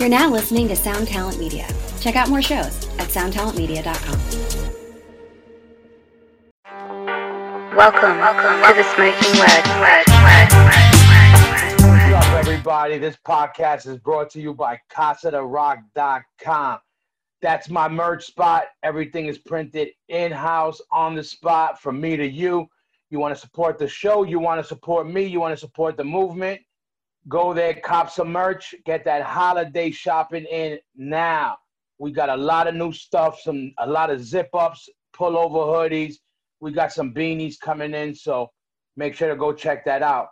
You're now listening to Sound Talent Media. Check out more shows at soundtalentmedia.com. Welcome, welcome to the Smoking Word. What's up, everybody? This podcast is brought to you by CasaDeRock.com. That's my merch spot. Everything is printed in house on the spot from me to you. You want to support the show, you want to support me, you want to support the movement. Go there, cop some merch, get that holiday shopping in now. We got a lot of new stuff, some a lot of zip ups, pullover hoodies. We got some beanies coming in, so make sure to go check that out.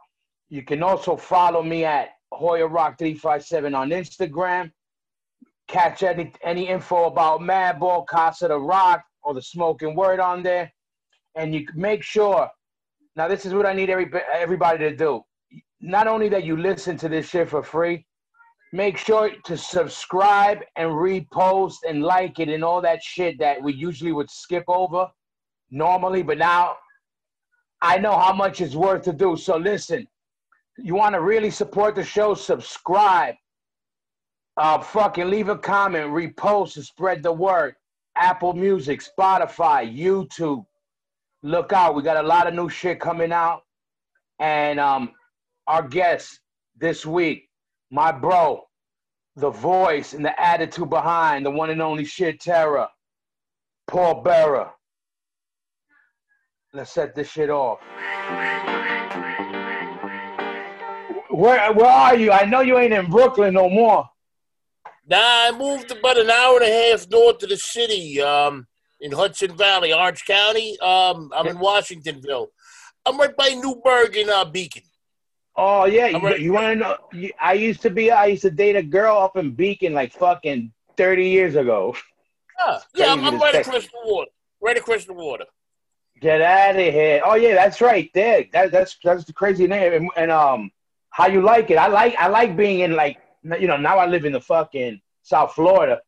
You can also follow me at Hoya Rock 357 on Instagram. Catch any any info about Madball, Casa the Rock, or the Smoking Word on there. And you make sure. Now, this is what I need every, everybody to do. Not only that you listen to this shit for free, make sure to subscribe and repost and like it and all that shit that we usually would skip over normally. But now I know how much it's worth to do. So listen, you want to really support the show, subscribe. Uh, fucking leave a comment, repost, and spread the word. Apple Music, Spotify, YouTube. Look out, we got a lot of new shit coming out. And um, our guest this week, my bro, the voice and the attitude behind the one and only Sheer Terror, Paul Bearer. Let's set this shit off. Where where are you? I know you ain't in Brooklyn no more. Nah, I moved about an hour and a half north of the city, um, in Hudson Valley, Orange County. Um, I'm in Washingtonville. I'm right by Newburgh and uh, Beacon. Oh yeah, you, you want to know? You, I used to be. I used to date a girl up in Beacon like fucking thirty years ago. Yeah, yeah, I'm, I'm to right across the water. Right across the water. Get out of here! Oh yeah, that's right there. That, that's that's the crazy name. And, and um, how you like it? I like I like being in like you know now I live in the fucking South Florida,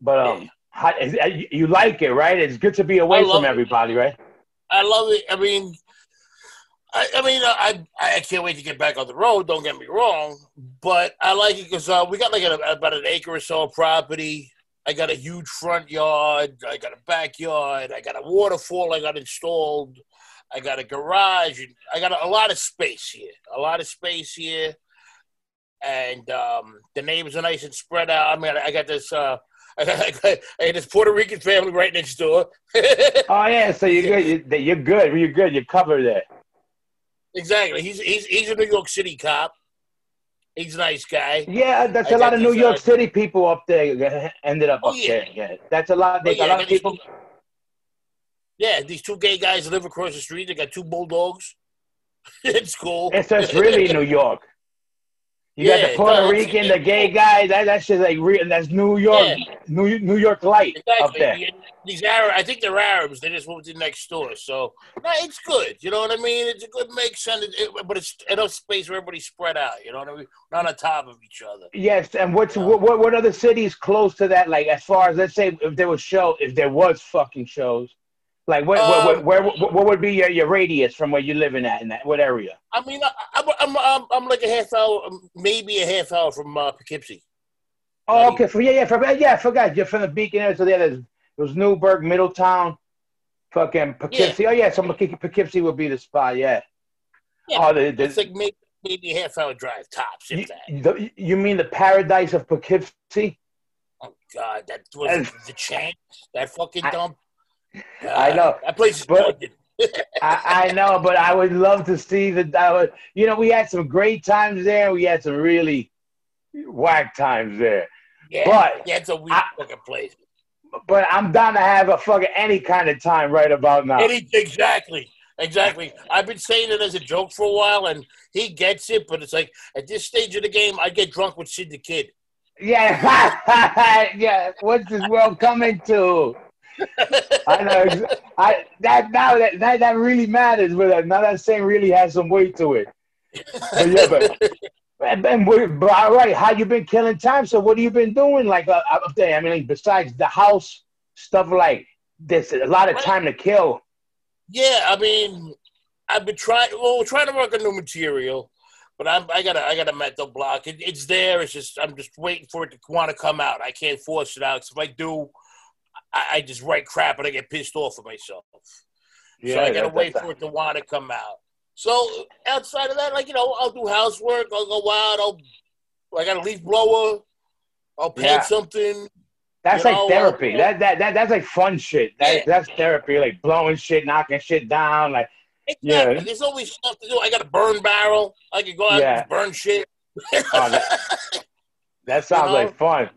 but um, Yeah. how, you- you like it, right? It's good to be away from it. everybody, right? I love it. I mean, I, I mean, I, I can't wait to get back on the road. Don't get me wrong, but I like it because uh, we got like a, about an acre or so of property. I got a huge front yard. I got a backyard. I got a waterfall. I got installed. I got a garage. I got a, a lot of space here. A lot of space here, and um, the neighbors are nice and spread out. I mean, I got this. Uh, I got, I got this Puerto Rican family right next door. Oh yeah, so you're good. You- You're good. You're good. You're covered there. Exactly. He's he's he's a New York City cop. He's a nice guy. Yeah, that's I a lot of New York uh, City people up there ended up Oh, up yeah. there. Yeah, that's a lot. Oh, There's yeah, a lot of people. two- yeah, these two gay guys live across the street. They got two bulldogs. it's cool. It's just really New York. You got the Puerto no, Rican, the gay guy. That that's just like real. That's New York, New New York light up there. These Arab, I think they're Arabs. They just moved in next door, so no, it's good. You know what I mean? It's a good mix, and it, it- but it's enough space where everybody's spread out. You know what I mean? Not on top of each other. Yes, and what's what, what what other cities close to that? Like as far as let's say if there was show, if there was fucking shows, like what what, what Um, where what, what would be your, your radius from where you're living at in that what area? I mean, I, I'm, I'm I'm I'm like a half hour, maybe a half hour from uh, Poughkeepsie. Oh, okay. For, yeah, yeah, for, yeah. I forgot. You're from the Beacon area. So yeah, there's there was Newburgh, Middletown, fucking Poughkeepsie. Oh yeah, so Poughkeepsie would be the spot. Yeah. Yeah, oh, the, the, It's like maybe, maybe a half hour drive tops, if that. you, the, you mean the paradise of Poughkeepsie? Oh God, that was the Chance. That fucking dump. I know, that place is but- I, I know, but I would love to see the. I would, you know, we had some great times there. We had some really whack times there. Yeah, but yeah, it's a weird I- fucking place. But I'm down to have a fucking any kind of time right about now. Any, exactly, exactly. I've been saying it as a joke for a while, and he gets it. But it's like at this stage of the game, I get drunk with Sid the Kid. Yeah, yeah. What's this world coming to? I know. I that now that that, that really matters. It. Now that saying really has some weight to it. But yeah, but and, and but all right, how you been killing time? So what have you been doing? Like uh, up there? I mean, like, besides the house stuff, like there's a lot of time to kill. Yeah, I mean, I've been trying. Well, we're trying to work on new material. But I'm I got a I got a mental block. It, it's there. It's just I'm just waiting for it to want to come out. I can't force it out. 'cause if I do, I, I just write crap and I get pissed off at myself. so I gotta that- wait that- for it to want to come out. So outside of that, like you know, I'll do housework. I'll go out. I'll I got a leaf blower. I'll paint Yeah. something. That's You like know, therapy. That, that that that's like fun shit. That Yeah. that's therapy. Like blowing shit, knocking shit down. Like Exactly. Yeah. There's always stuff to do. I got a burn barrel. I can go out Yeah. and burn shit. Oh, that- that sounds know? like fun.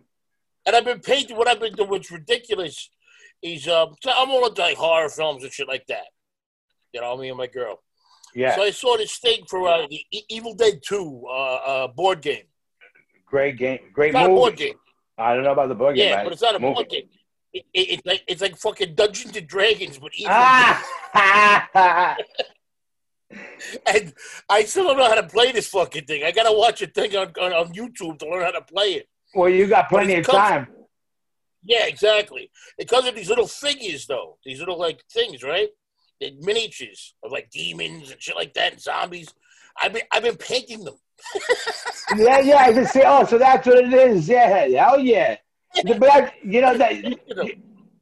And I've been painting. What I've been doing, what's ridiculous, is um, I'm all into like horror films and shit like that. You know, me and my girl. Yeah, So I saw this thing for uh, the Evil Dead Two uh, uh, board game. great game, great It's not a board game. I don't know about the board game. Yeah, but it's not a movie. board game. It, it, it's like it's like fucking Dungeons and Dragons, but evil. Ah! And I still don't know how to play this fucking thing. I gotta watch a thing on, on, on YouTube to learn how to play it. Well, you got plenty of it comes- time. Yeah, exactly. Because of these little figures, though, these little like things, right? The miniatures of like demons and shit like that, and zombies. I've been I've been painting them. Yeah, yeah. I can see. Oh, so that's what it is. Yeah, hell yeah. But that, you know that. You know,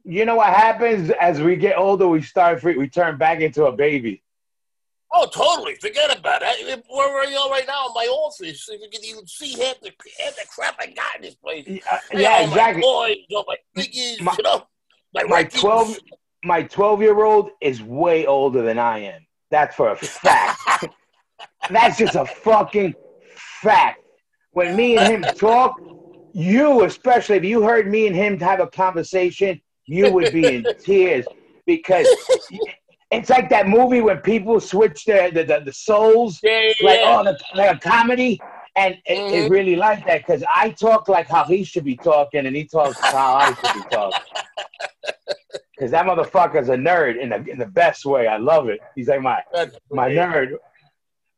You know what happens as we get older? We start. free- We turn back into a baby. Oh, totally. Forget about it. Where are you all right now in my office? If you can even see half the half the crap I got in this place. Yeah, uh, I got yeah exactly. My toys, all my figures, My- you know. My, my. 12 my 12 year old is way older than I am. That's for a fact. That's just a fucking fact. When me and him talk, you especially, if you heard me and him have a conversation, you would be in tears because it's like that movie when people switch their the, the, the souls, Yeah, yeah, like yeah. oh, the, like a comedy. And it, it Mhm. really like that because I talk like how he should be talking, and he talks how I should be talking. Because that motherfucker's a nerd in the in the best way. I love it. He's like my That's my great. nerd.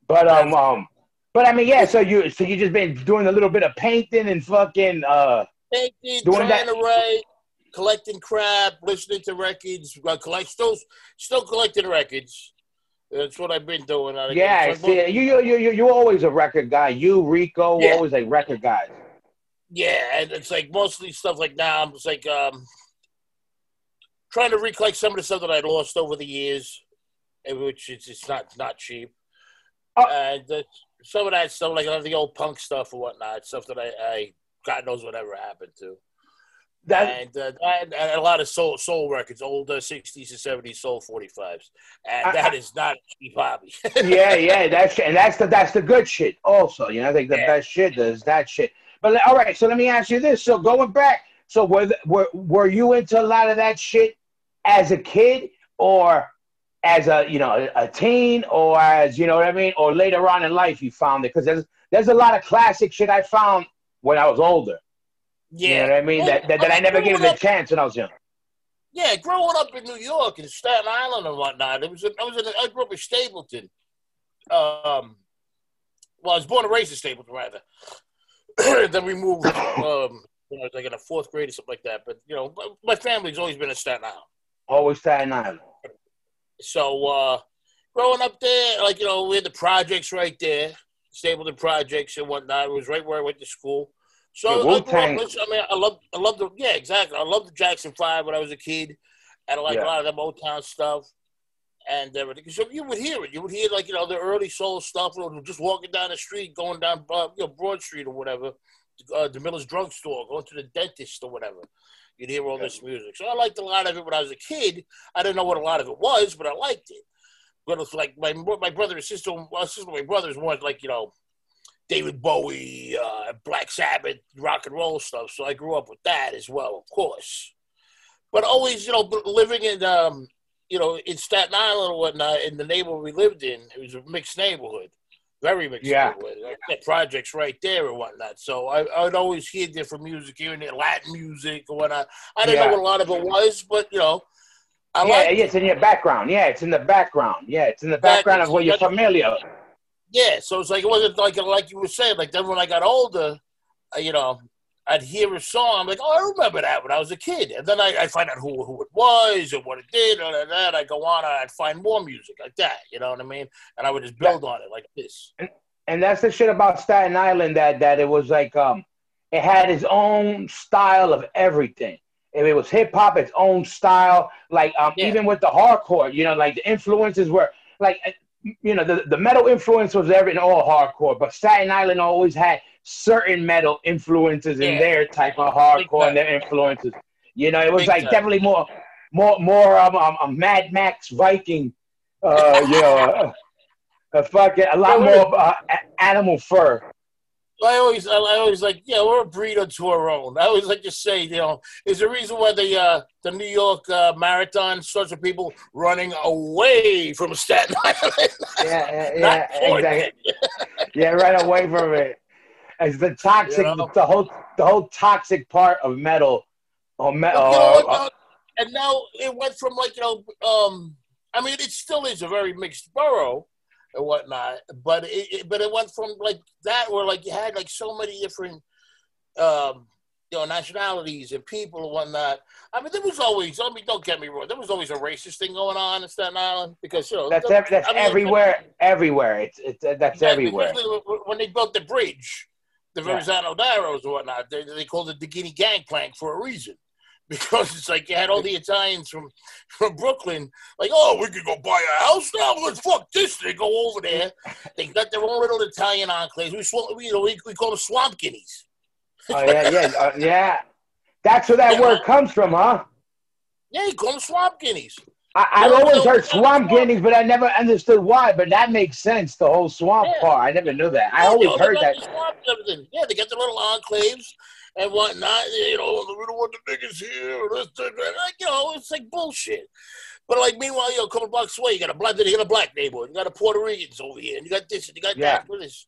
But um um, but I mean yeah. So you so you just been doing a little bit of painting and fucking uh Painting, Doing trying that- to write, collecting crap, listening to records, uh, collect still still collecting records. That's what I've been doing. I- yeah. See you you you you you're always a record guy. You Rico Yeah. always a record guy. Yeah, and it's like mostly stuff like now. I'm just like um, trying to recollect some of the stuff that I lost over the years, eh, which is it's not not cheap. Oh. And uh, some of that stuff, like a lot of the old punk stuff or whatnot, stuff that I, I God knows whatever happened to. That and, uh, and, and a lot of soul soul records, old uh, 60s and 70s soul 45s, and I- that is not a cheap hobby. yeah, yeah, that's and that's the that's the good shit. Also, you know, I think the Yeah. best shit is that shit. But all right, so let me ask you this: so going back, so were th- were were you into a lot of that shit as a kid, or as a you know a, a teen, or as you know what I mean, or later on in life you found it? Because there's there's a lot of classic shit I found when I was older. Yeah, You know I mean? Well, that, that, that I mean, never gave it a chance when I was young. Yeah, growing up in New York and Staten Island and whatnot, it was I was in I grew up in Stapleton. Um, well, I was born and raised in Stapleton, rather. then we moved um, when I was like in a fourth grade or something like that. But you know, my, my family's always been in Staten Island. Always Staten Island. So uh, growing up there, like you know, we had the projects right there, Stapleton projects and whatnot. It was right where I went to school. So Yeah, I grew up listening- I mean, I love, I love the, yeah, exactly. I love the Jackson Five when I was a kid, and I like Yeah. a lot of the Motown stuff and everything. So you would hear it. You would hear like you know the early soul stuff. Know, just walking down the street, going down uh, you know Broad Street or whatever, uh, the Miller's drugstore, going to the dentist or whatever. You'd hear all this music. So I liked a lot of it when I was a kid. I didn't know what a lot of it was, but I liked it. But it's like my my brother and sister, my sister, my brothers weren't like you know David Bowie, uh, Black Sabbath, rock and roll stuff. So I grew up with that as well, of course. But always, you know, living in um, you know, in Staten Island or whatnot, in the neighborhood we lived in, it was a mixed neighborhood, very mixed Yeah. neighborhood. Like, had projects right there and whatnot. So I, I'd always hear different music, hearing it, Latin music or whatnot. I didn't Yeah. know what a lot of it was, but you know, I yeah, yeah, it's in your background. Yeah, it's in the background. Yeah, it's in the background of what you're familiar. with. Yeah, so it's like it wasn't like like you were saying. Like then when I got older, uh, you know, I'd hear a song. I'm like, oh, I remember that when I was a kid. And then I, I find out who who it was and what it did, and that. I go on and I'd find more music like that. You know what I mean? And I would just build on it like this. and that's the shit about Staten Island that that it was like um, it had its own style of everything. If it was hip hop, its own style. Like um, Yeah. even with the hardcore, you know, like the influences were like, you know, the, the metal influence was there in all hardcore, but Staten Island always had certain metal influences in Yeah. their type of hardcore and their influences. You know, it was Big like time. definitely more, more, more um, um, um Mad Max Viking. Uh, you know, uh, a fucking a lot more uh, animal fur. I always, I always like, yeah, we're a breed unto our own. I always like to say, you know, is the reason why the uh, the New York uh, Marathon starts with people running away from Staten Island. Yeah, yeah, yeah, exactly. Yeah, right away from it. It's the toxic, You know? the whole, the whole toxic part of metal, metal. Well, you know what, uh, and now it went from like you know, um, I mean, it still is a very mixed borough and whatnot, but it, it but it went from like that where like you had like so many different, um, you know, nationalities and people and whatnot. I mean, there was always. I mean, don't get me wrong. There was always a racist thing going on in Staten Island because you know that's ev- that's I mean, everywhere, everywhere. It's it's uh, that's Yeah, everywhere. when- they built the bridge, the Yeah. Verrazano Narrows and whatnot, they, they called it the Guinea Gangplank for a reason. Because it's like you had all the Italians from, from Brooklyn, like, oh, we could go buy a house now. Let's fuck this. They go over there. They got their own little Italian enclaves. We, swamp, we, you know, we, we call them swamp guineas. Oh yeah, yeah, uh, yeah. That's where that Yeah. word comes from, huh? Yeah, you call them swamp guineas. I, I've always heard swamp guineas, but I never understood why. But that makes sense. The whole swamp Yeah. part, I never knew that. I Yeah, always you know, they heard that. the everything. Yeah, they got the little enclaves and whatnot. You know, we don't want the niggas here. or This, this, that. Like, you know, it's like bullshit. But like, meanwhile, you know, a couple blocks away, you got a black, you got a black neighborhood, you got a Puerto Ricans over here, and you got this, and you got Yeah. that, with this,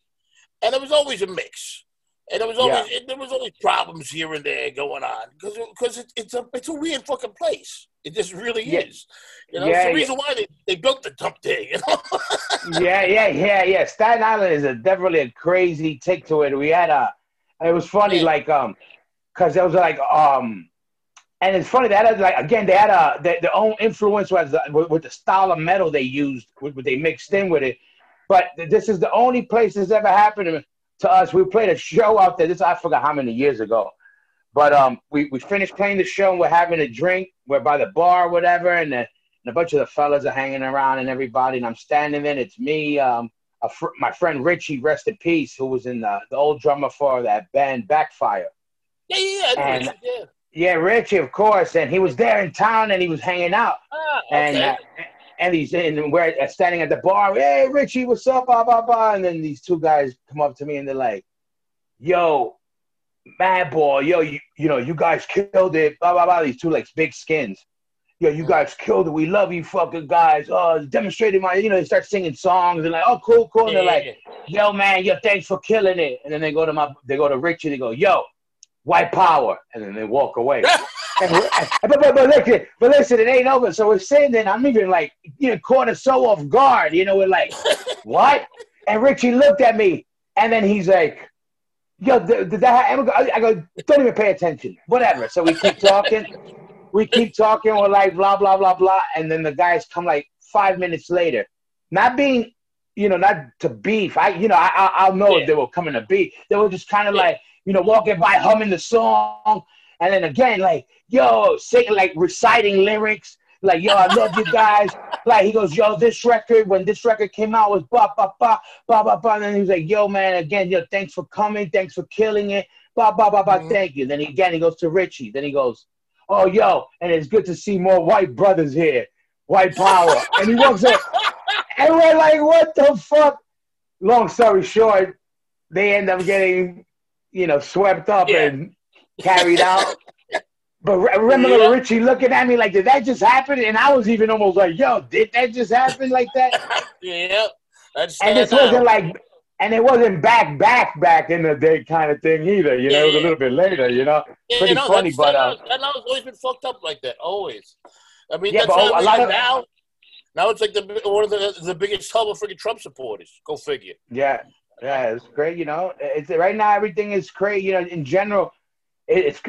and there was always a mix, and there was always it, there was always problems here and there going on because because it, it's a it's a weird fucking place. It just really Yeah. is. You know, Yeah, it's the yeah. reason why they, they built the dump there. You know. yeah, yeah, yeah, yeah. Staten Island is a definitely a crazy take to it. We had a, it was funny, Yeah. like um, cause it was like um, and it's funny that like again they had a their, their own influence was uh, with, with the style of metal they used, with what they mixed in with it. But this is the only place this ever happened to, us. We played a show out there. This I forgot how many years ago. But um, we, we finished playing the show and we're having a drink. We're by the bar, or whatever, and, the, and a bunch of the fellas are hanging around and everybody. And I'm standing there. And it's me, um, fr- my friend Richie, rest in peace, who was in the, the old drummer for that band Backfire. Yeah, yeah, yeah. And- yeah. Yeah, Richie, of course. And he was there in town and he was hanging out. Ah, And uh, and he's and we're uh, standing at the bar. Hey, Richie, what's up? Blah blah blah. And then these two guys come up to me and they're like, "Yo, Madball, yo, you, you know, you guys killed it." Blah blah blah. These two like big skins. Yo, you guys killed it. We love you, fucking guys. Uh, oh, demonstrated my. You know, they start singing songs and like, "Oh, cool, cool." And they're like, yo man, yo, thanks for killing it. And then they go to my, they go to Richie. They go, yo, white power, and then they walk away. and but, but, but listen, but listen, it ain't over. So we're sitting there. I'm even like, you know, caught us so off guard. You know, we're like, what? And Richie looked at me, and then he's like, yo, did, did that? happen?" I go, don't even pay attention. Whatever. So we keep talking. We keep talking. We're like, blah blah blah blah. And then the guys come like five minutes later, not being you know, not to beef. I, you know, I, I I'll know Yeah. if they were coming to beef. They were just kind of Yeah. like, you know, walking by humming the song, and then again, like, yo, singing, like reciting lyrics, like, yo, I love you guys. like, he goes, yo, this record, when this record came out, was ba ba ba ba ba ba. And then he was like, yo, man, again, yo, thanks for coming, thanks for killing it, ba ba ba ba. Mhm. Thank you. Then he, again, he goes to Richie. Then he goes, oh, yo, and it's good to see more white brothers here, white power. and he walks up. And we're like, what the fuck? Long story short, they end up getting, you know, swept up Yeah. and carried out. But re- remember Yeah. Richie looking at me like, did that just happen? And I was even almost like, yo, did that just happen like that? yeah. And this wasn't like, and it wasn't back, back, back in the day kind of thing either. You know, it was a little bit later, you know? pretty funny, but, uh, that now has always been fucked up like that. Always. I mean, Yeah, that's but why a lot of- now. Now it's like the one of the the biggest hub of freaking Trump supporters. Go figure. Yeah, yeah, it's great. You know, it's right now everything is great. You know, in general, it, it's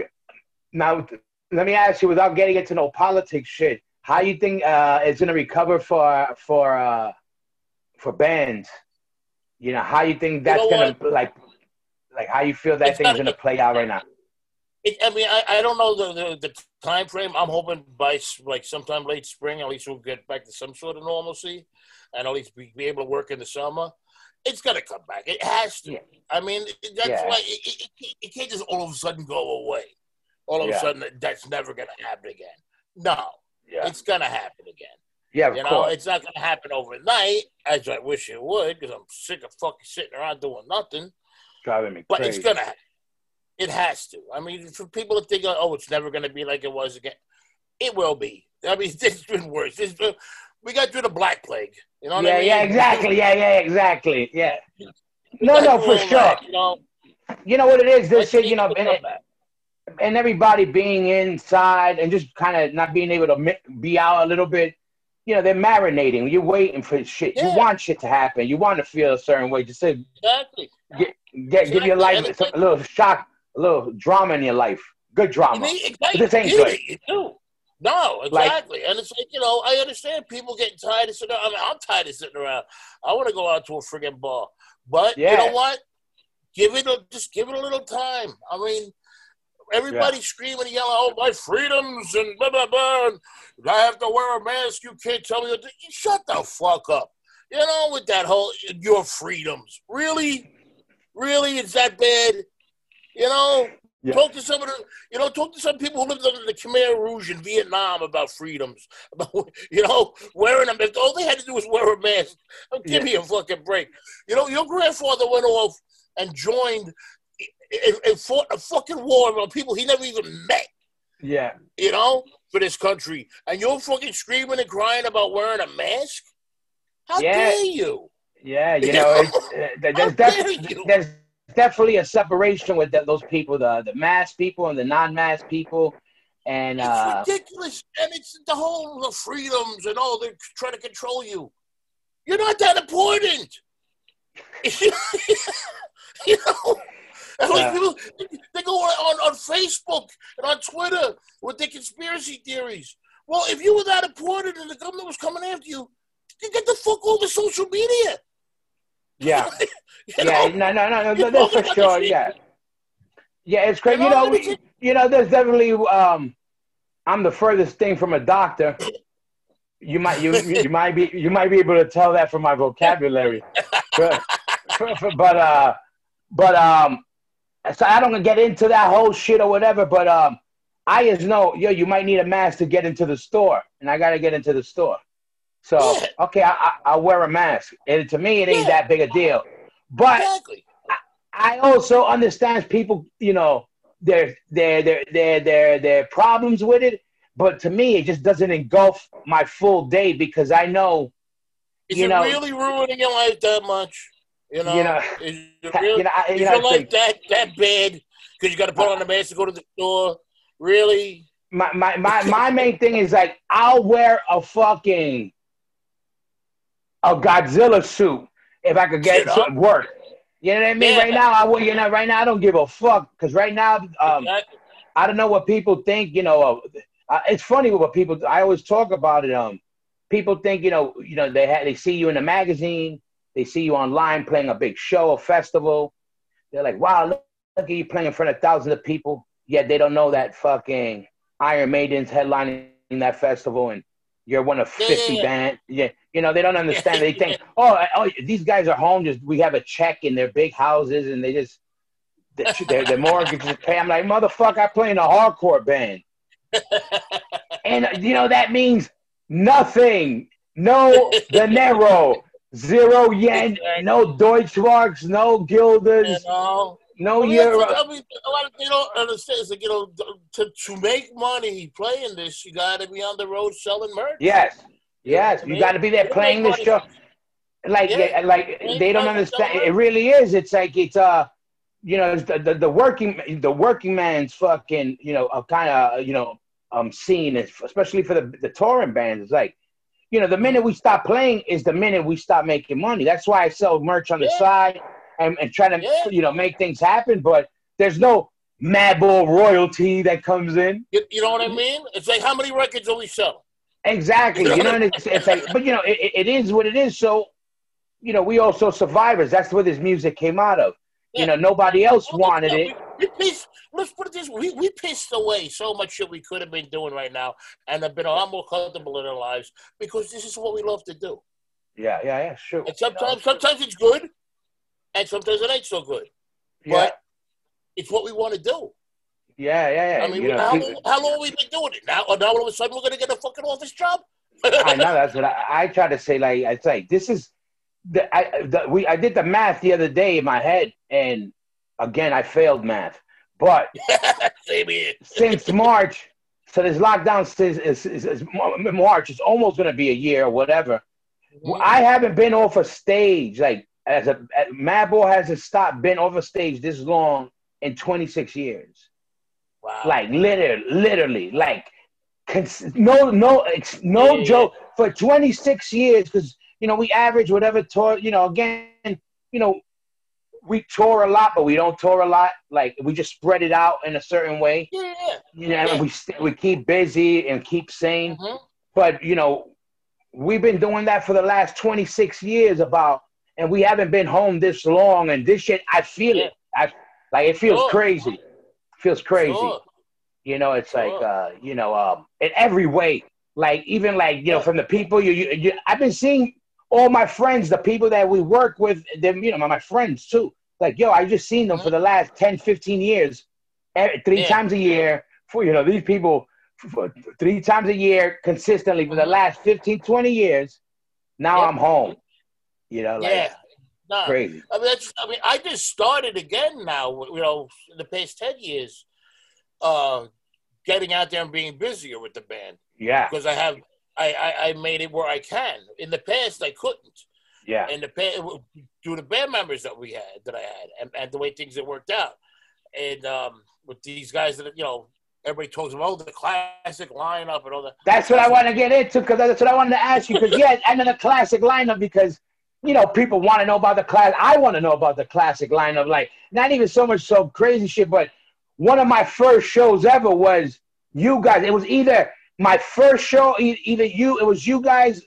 now. Let me ask you, without getting into no politics shit, how you think uh, it's gonna recover for for uh, for bands? You know, how you think that's know gonna like, like how you feel that thing's gonna play out right now? It, I mean, I, I don't know the, the the time frame. I'm hoping by like sometime late spring, at least we'll get back to some sort of normalcy, and at least be, be able to work in the summer. It's gonna come back. It has to. Yeah. I mean, that's Yeah. why it, it, it, it can't just all of a sudden go away. All of Yeah. a sudden, that's never gonna happen again. No, Yeah, it's gonna happen again. Yeah, of You know, course. it's not gonna happen overnight, as I wish it would, because I'm sick of fucking sitting around doing nothing. Driving me But crazy. it's gonna happen. It has to. I mean, for people to think, oh, it's never gonna be like it was again, it will be. I mean, this has been worse. This, we got through the Black Plague. You know what yeah, I mean? yeah, exactly. Yeah, yeah, exactly. Yeah. No, no, for sure. that, you know, You know what it is? This shit, you know, and, and everybody being inside and just kind of not being able to be out a little bit. You know, they're marinating. You're waiting for shit. You want shit to happen. You want to feel a certain way. Just say, exactly. get, get, give your life a little shock, a little drama in your life. Good You drama. need, exactly. This ain't good. need it, too. No, Like- exactly. and it's like, you know, I understand people getting tired of sitting around. I mean, I'm tired of sitting around. I want to go out to a friggin' bar. But you know what? Give it a just give it a little time. I mean, everybody's screaming and yelling, "Oh, my freedoms!" and blah blah blah. And I have to wear a mask. You can't tell me what. To, shut the fuck up. You know, with that whole your freedoms. Really, really, it's that bad. You know, Yeah. talk to some of the, you know, talk to some people who lived under the Khmer Rouge in Vietnam about freedoms. About you know, wearing them. If all they had to do was wear a mask. Give me a fucking break. You know, your grandfather went off and joined and, and fought a fucking war with people he never even met. Yeah. You know, for this country, and you're fucking screaming and crying about wearing a mask. How Yeah. dare you? Yeah, you know, it's, uh, there's, def- you? there's definitely a separation with th- those people, the the masked people and the non-masked people, and It's uh, ridiculous, and it's the whole the freedoms and all they're trying to control you. You're not that important. you know, like Yeah. people, they go on, on Facebook and on Twitter with their conspiracy theories. Well, if you were that important and the government was coming after you, you get the fuck over social media. yeah, yeah, know? no, no, no, no, that's for sure. Yeah, yeah, it's crazy. You know, it's- you know, there's definitely. Um, I'm the furthest thing from a doctor. You might, you, you might be, you might be able to tell that from my vocabulary. but, but, uh, but, um, so I don't get into that whole shit or whatever. But, um, I just know, yo, you might need a mask to get into the store, and I gotta get into the store. So, Yeah. okay, I, I, I'll wear a mask, and to me, it ain't Yeah. that big a deal. But Exactly. I also understand people, you know, their their their their their their problems with it. But to me, it just doesn't engulf my full day because I know, Is you it know- really ruining your life that much? You know, you know, is you really, know, I, you know, your it's life like that that bad? Because you got to put on the mask to go to the store. Really? my, my my my main thing is like I'll wear a fucking a Godzilla suit if I could get You some work. You know what I mean? Yeah. Right now, I will. You know, right now I don't give a fuck because right now, um, Exactly. I don't know what people think. You know, uh, it's funny what people. I always talk about it. Um, people think you know, you know, they ha- they see you in a magazine, they see you online playing a big show, a festival. They're like, wow, look, look at you playing in front of thousands of people. Yet they don't know that fucking Iron Maiden's headlining that festival, and you're one of fifty yeah, yeah. bands. Yeah, you know, they don't understand. They think, oh, oh, these guys are home. Just we have a check in their big houses, and they just their, their mortgages pay. I'm like, motherfucker, I play in a hardcore band. and you know that means nothing. No dinero, zero yen, no Deutschmarks, no You guilders, know. no Well, euro. what- I mean, a lot of people don't understand. Like you know, to to make money playing this, you got to be on the road selling merch. Yes, yes, you got to be there playing this show. Like, Yeah. yeah, like Make they don't understand. It really is. It's like it's uh, you know, the, the the working the working man's fucking you know a kind of you know um scene, is- especially for the the touring bands. It's like. You know, the minute we stop playing is the minute we stop making money. That's why I sell merch on the Yeah. side and, and try to, Yeah. you know, make things happen. But there's no Madball royalty that comes in. You, you know what I mean? It's like how many records are we selling? Exactly. You know it's, it's like, but you know, it, it- it is what it is. So, you know, we also survivors. That's where this music came out of. You know, nobody else wanted it. We, pissed, let's put it this way: we, we pissed away so much shit we could have been doing right now, and have been a lot more comfortable in our lives because this is what we love to do. Yeah, yeah, yeah, sure. And sometimes, sometimes it's good, and sometimes it ain't so good. yeah, But it's what we want to do. yeah, yeah, yeah. I mean, you know, how, long, how long have we been doing it now? Now all of a sudden we're gonna get a fucking office job. I know that's what I, I try to say. Like I say, this is the I the, we I did the math the other day in my head, and again I failed math. But Same since March, so this lockdown since is, is, is March. It's almost going to be a year or whatever. I haven't been off a stage like as a Madball hasn't stopped been off a stage this long in 26 years. Wow. Like literally, literally, like cons- no, no, no Yeah. joke for 26 years because you know we average whatever tour. You know, again, you know, we tour a lot, but we don't tour a lot. Like we just spread it out in a certain way. yeah, yeah. You know, Yeah. we st- we keep busy and keep sane. Mhm. But you know, we've been doing that for the last 26 years about, and we haven't been home this long. And this shit, I feel it. I like it feels Sure. crazy. Feels crazy. Sure. You know, it's like uh, you know, um, in every way. Like even like you know, from the people you, you, you I've been seeing all my friends, the people that we work with, them, you know, my, my friends too. Like, yo, I just seen them for the last 10, 15 years, eh, three Yeah. times a year. For you know, these people for three times a year consistently for the last 15, 20 years. Now Yeah. I'm home. You know, like Yeah. Nah, crazy. I mean, that's, I mean, I just started again now. You know, in the past ten years, uh, getting out there and being busier with the band Yeah, because I have, I, I, I made it where I can. In the past, I couldn't. yeah, And the past, due to band members that we had, that I had, and, and the way things had worked out, and um, with these guys that you know, everybody talks about oh, the classic lineup and all that. That's what I want to get into because that's what I wanted to ask you. Because yeah, and then the classic lineup because you know people want to know about the class. I want to know about the classic lineup. Like not even so much so crazy shit, but one of my first shows ever was you guys. It was either my first show, either you, it was you guys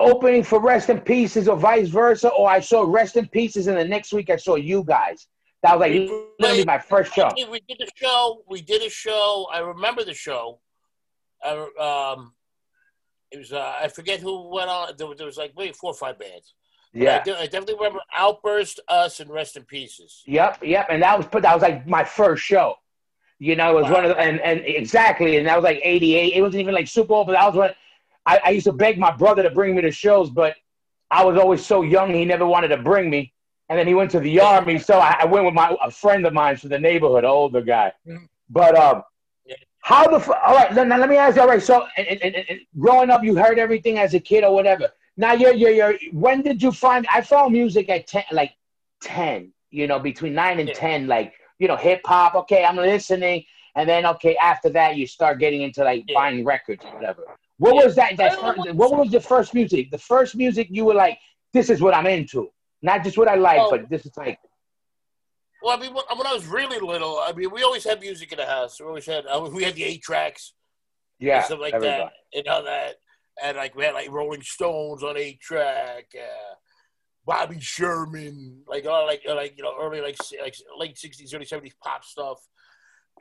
opening for Rest in Pieces or vice versa, or I saw Rest in Pieces, and the next week I saw you guys. That was like literally my first show. We we did a show. We did a show. I remember the show. I, um, it was uh, I forget who went on. There, was- there was like maybe four or five bands. But I, Yeah. I definitely remember Outburst, Us, and Rest in Pieces. Yep, yep, and that was put. That was like my first show. You know, it was one of the and, and exactly, and that was like '88. It wasn't even like Super Bowl, but I was when I, I used to beg my brother to bring me to shows, but I was always so young, he never wanted to bring me. And then he went to the army, so I, I went with my a friend of mine from the neighborhood, an older guy. Mhm. But um, how the all right? Then let me ask you. All right, so and, and, and, growing up, you heard everything as a kid or whatever. Now you're you're, you're when did you find? I found music at ten, like ten. You know, between nine and ten, like you know, hip hop. Okay, I'm listening, and then okay, after that, you start getting into like Yeah. buying records or whatever. What Yeah. was that? that first, what was the first music? The first music you were like, this is what I'm into, not just what I like, Oh. but this is like, Well, I mean, when, when I was really little, I mean, we always had music in the house. We always had. Uh, we had the eight tracks. yeah, stuff like everybody. that, and all that, and like we had like Rolling Stones on eight track, uh, Bobby Sherman, like all like uh, like you know early like like late sixties, early seventies pop stuff.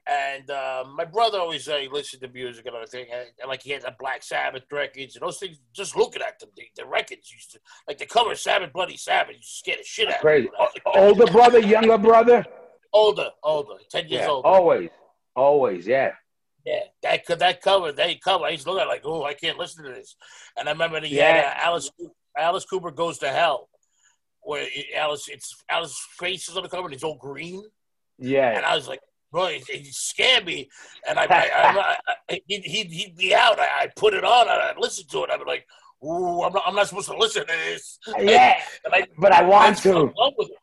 And um, my brother always uh, listened to music and everything, and, and like he had the Black Sabbath records and those things. Just looking at them, the, the records used to like the cover of Sabbath, Bloody Sabbath, used to scare the shit out crazy. of me. when I was a O- kid. older brother, younger brother, older, older, ten years yeah, older. always, always, yeah, Yeah, that that cover, that cover. I used to look at it like, oh, I can't listen to this. And I remember he Yeah. had uh, Alice Alice Cooper goes to hell, where it- Alice it's Alice's face is on the cover and it's all green, yeah. and I was like, boy, he, he scared me. And I, I, I, I he'd, he'd, he'd be out. I, I put it on and I'd listen to it. I'd be like, ooh, I'm not, I'm not supposed to listen to this. Yeah, And I, but I I want fell in to. love with it.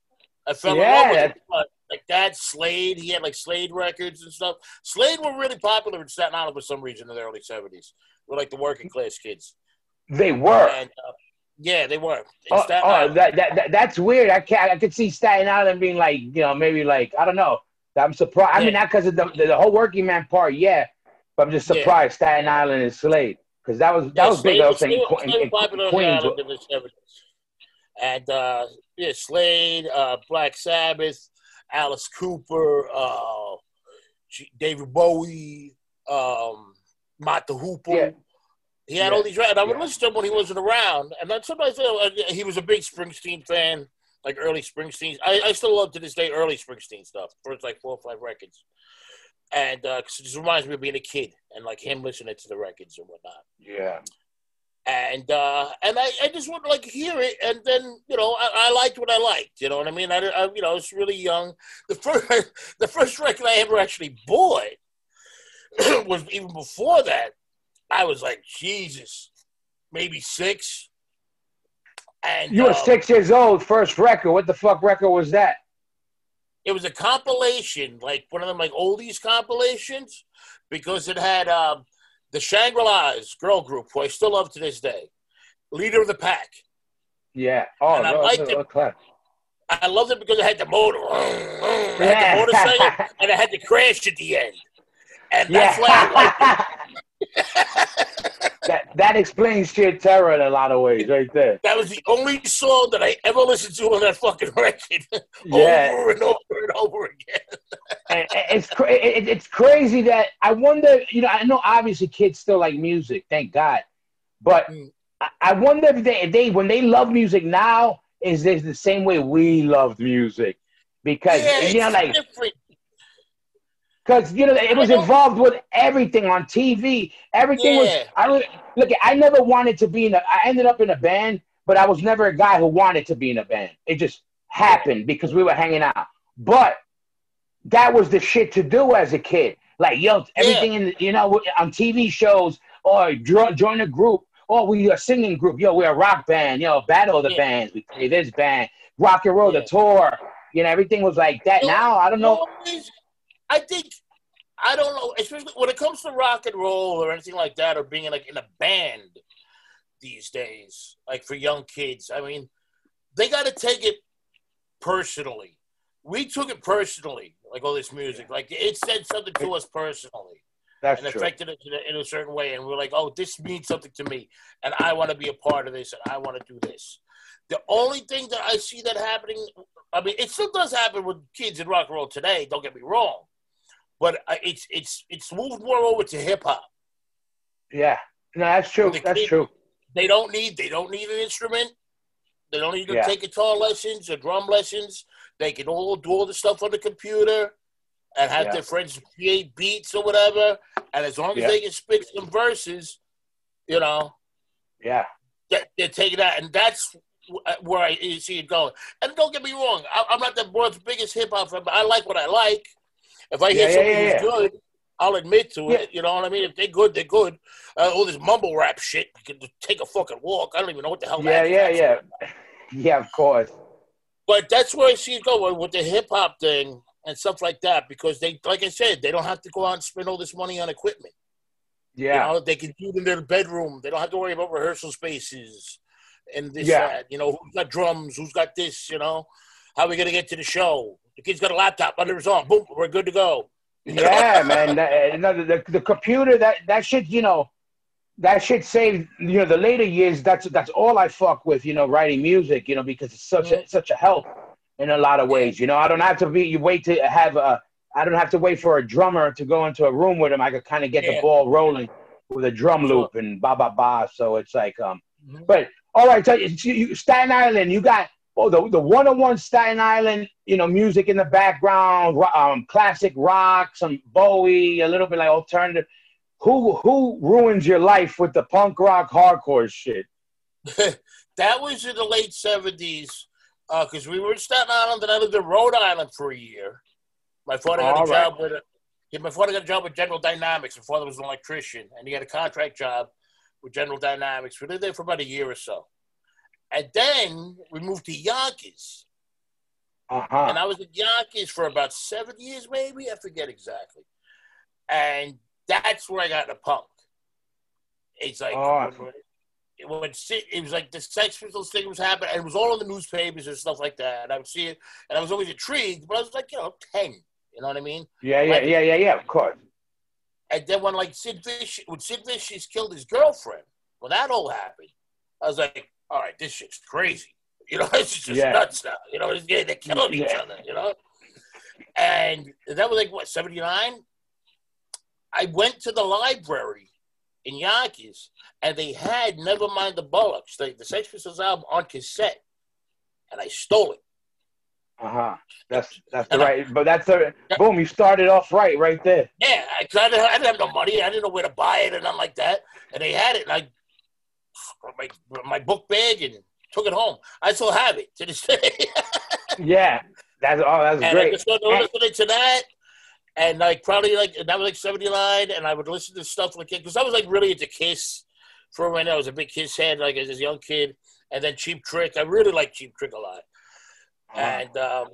I fell Yeah, in love with it. Like that, Slade, he had like Slade records and stuff. Slade were really popular in Staten Island for some reason in the early 70s. We're like the working class kids. They were. And uh, yeah, they were. Oh, oh, that, that, that that's weird. I can I could see Staten Island being like, you know, maybe like I don't know. I'm surprised. I mean, Yeah. not because of the, the the whole working man part, yeah. But I'm just Yeah. surprised Staten Island is Slade because that was that Yeah, was big. I was, saying Slade was- in, Slade in was popular Queens. island in the 70s. and uh, yeah, Slade, uh, Black Sabbath, Alice Cooper, uh, David Bowie, um, Hoople. Yeah. He had Yeah. all these, records and I would Yeah. listen to him when he wasn't around. And then sometimes uh, he was a big Springsteen fan, like early Springsteen. I, I still love to this day early Springsteen stuff, first like four or five records. And uh 'cause it just reminds me of being a kid and like him listening to the records and whatnot Yeah. and uh, and I, I just would like hear it, and then you know I, I liked what I liked. You know what I mean? I, I you know I was really young. The first the first record I ever actually bought was even before that. I was like Jesus, maybe six. And You were uh, six years old, first record. What the fuck record was that? it was a compilation, like one of them like oldies compilations, because it had um, the Shangri La's girl group, who I still love to this day, leader of the pack. Yeah. Oh, And I no, liked no, it. I loved it because it had the motor, it had the motorcycle, and it had the crash at the end. And that's why I liked it. that that explains sheer terror in a lot of ways, right there. That was the only song that I ever listened to on that fucking record, Yeah, over and over and over again. and- and it's cra- it, it's crazy that I wonder. You know, I know obviously kids still like music, thank God, but Mm. I, I wonder if they, if they when they love music now is this the same way we loved music because yeah, you know like different. Because you know it was involved with everything on TV. Everything was. I don't look. I never wanted to be in a. I ended up in a band, but I was never a guy who wanted to be in a band. It just happened because we were hanging out. But that was the shit to do as a kid. Like yo, everything in you know on TV shows or join, join a group. Oh, we a singing group. Yo, we're a rock band. Yo, battle of the Yeah. bands. We play this band. Rock and roll Yeah. the tour. You know, everything was like that. Now I don't know. I think I don't know, especially when it comes to rock and roll or anything like that, or being like in a band these days, like for young kids. I mean, they got to take it personally. We took it personally, like all this music, like it said something to us personally That's and true. affected us in a, in a certain way, and we're like, oh, this means something to me, and I want to be a part of this, and I want to do this. The only thing that I see that happening, I mean, it still does happen with kids in rock and roll today. Don't get me wrong, but uh, it's it's it's moved more over to hip hop. Yeah, no, that's true. That's kid- true. They don't need they don't need an instrument. They don't need to Yeah. take guitar lessons or drum lessons. They can all do all the stuff on the computer and have Yeah. their friends create beats or whatever. And as long as Yeah. they can spit some verses, you know, Yeah, they're taking that, and that's where I see it going. And don't get me wrong, I, I'm not the world's biggest hip hop fan, but I like what I like. If I hear Yeah, something yeah, who's yeah. good, I'll admit to it. You know what I mean? If they're good, they're good. Uh, all this mumble rap shit, you can just take a fucking walk. I don't even know what the hell. yeah, yeah, yeah, yeah. Of course. But that's where I see it going with the hip hop thing and stuff like that, because they, like I said, they don't have to go out and spend all this money on equipment. Yeah, You know, they can do it in their bedroom. They don't have to worry about rehearsal spaces and this, Yeah. that. You know, who's got drums? Who's got this? You know, how are we going to get to the show? The kid's got a laptop under his arm. Boom, we're good to go. yeah, man. That, uh, the, the computer that that shit, you know, that shit saved. You know, the later years. That's that's all I fuck with. You know, writing music. You know, because it's such a such a help in a lot of ways. You know, I don't have to be. You wait to have a. I don't have to wait for a drummer to go into a room with him. I could kind of get the ball rolling with a drum loop and ba ba ba. So it's like um. Mhm. But all right, so you, you, Staten Island, you got oh the the one on one Staten Island, you know, music in the background, um, classic rock, some Bowie, a little bit like alternative. Who who ruins your life with the punk rock hardcore shit? that was in the late seventies because we were in Staten Island and I lived in Rhode Island for a year. My father got All a right. job with. Yeah, my father got a job with General Dynamics. My father was an electrician, and he had a contract job with General Dynamics. We lived there for about a year or so, and then we moved to Yonkers. Uh huh. And I was at Yonkers for about seven years, maybe. I forget exactly. And that's where I got into punk. It's like Oh. it, when, si- it was like the Sex Pistols thing was happening, and it was all in the newspapers and stuff like that. And I would see it, and I was always intrigued, but I was like, you know, ten. You know what I mean? Yeah, yeah, yeah, yeah, yeah. Of course. And then when like Sid Vicious, when Sid Vicious killed his girlfriend, when that all happened, I was like, all right, this shit's crazy. You know, it's just Yeah. nuts now. You know, they're killing each Yeah. other. You know, and that was like what seventy nine. I went to the library in Yonkers, and they had Nevermind the Bollocks, the, the Sex Pistols album on cassette, and I stole it. Uh huh. That's that's the right. But that's the boom. You started off right, right there. Yeah, I, I, didn't, I didn't have no money. I didn't know where to buy it and nothing like that. And they had it, and I my my book bag and took it home. I still have it to this day. Yeah. That's oh, that's and I great. just started listening to that. And like probably like that was like seventy nine, and I would listen to stuff like it because I was like really into Kiss for a minute. I was a big Kiss head, like as a young kid, and then Cheap Trick. I really like Cheap Trick a lot. And um,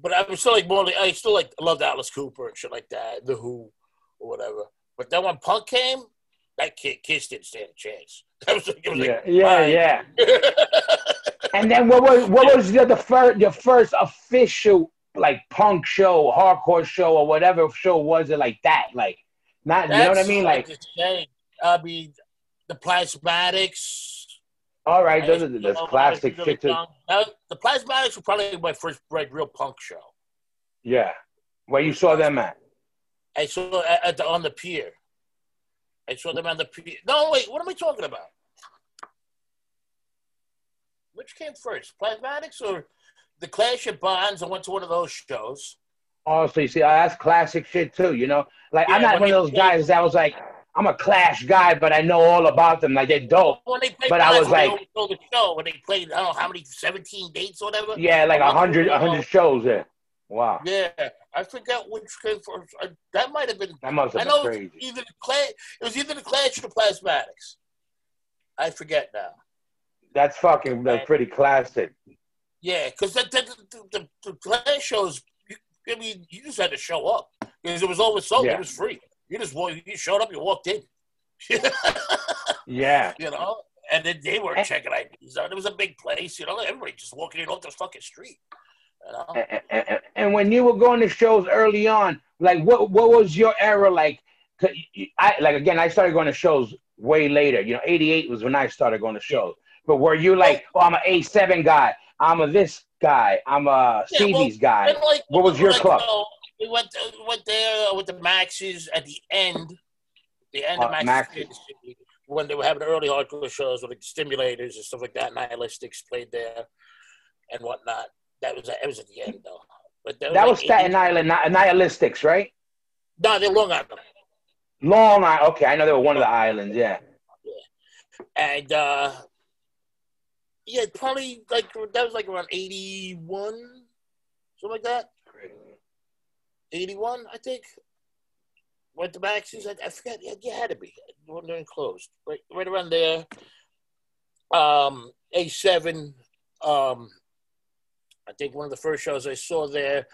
but I was still like more. Like, I still like loved Alice Cooper and shit like that, The Who or whatever. But then when punk came, that kid Kiss didn't stand a chance. That was like, was Yeah, like, yeah, yeah. And then what was what was the, the first your first official like punk show, hardcore show, or whatever show was it like that? Like not you know what I mean? Like. I mean, the plasmatics. all right, those are the those was really shit too. Now, the plasmatics were probably my first like, real punk show. Yeah. Where you saw them at? I saw at, at the, on the pier. I saw them on the pier. No, wait, what am I talking about? Which came first, plasmatics or the Clash of Bonds? I went to one of those shows. Honestly, see, that's classic shit too. You know, like I'm not one of those guys that was like, I'm a Clash guy, but I know all about them. Like they're dope. When they played But I was like- the show when they played, I don't know how many, 17 dates or whatever. Yeah, like a hundred, a hundred shows there. Wow, Yeah, I forget which came first. I, that might have been. that must have I know been it's crazy. either the clash. It was either the Clash or the Plasmatics. I forget now. That's fucking that's pretty classic. Yeah, because the the, the, the, the Clash shows. You, I mean, you just had to show up because it was oversold. Yeah. It was free. You just wa- you showed up. You walked in. Yeah, you know, and then they weren't eh. checking IDs out. It was a big place. You know, everybody just walking in off the fucking street. You know. and, and, and when you were going to shows early on, like what what was your era like? I like again, I started going to shows way later. You know, '88 was when I started going to shows. But were you like, oh, I'm an A7 guy, I'm a this guy, I'm a Yeah, well, guy? Like, What was your like, club? you know, we went to, went there with the Maxes at the end, the end Uh, of Maxes, Maxes. When they were having the early hardcore shows with like the Stimulators and stuff like that. Nihilistics played there and whatnot. That was it was at the end though. But That like was Staten 80 Island, Ni- Nihilistics, right? No, they're Long Island. Long Island. Okay, I know they were one of the islands. Yeah. yeah. And uh yeah, probably like that was like around eighty one, something like that. 81, I think. Went to Max's. I, I forget. Yeah, you had to be. When they're closed. Right, right around there. Um, A7. Um, I think one of the first shows I saw there,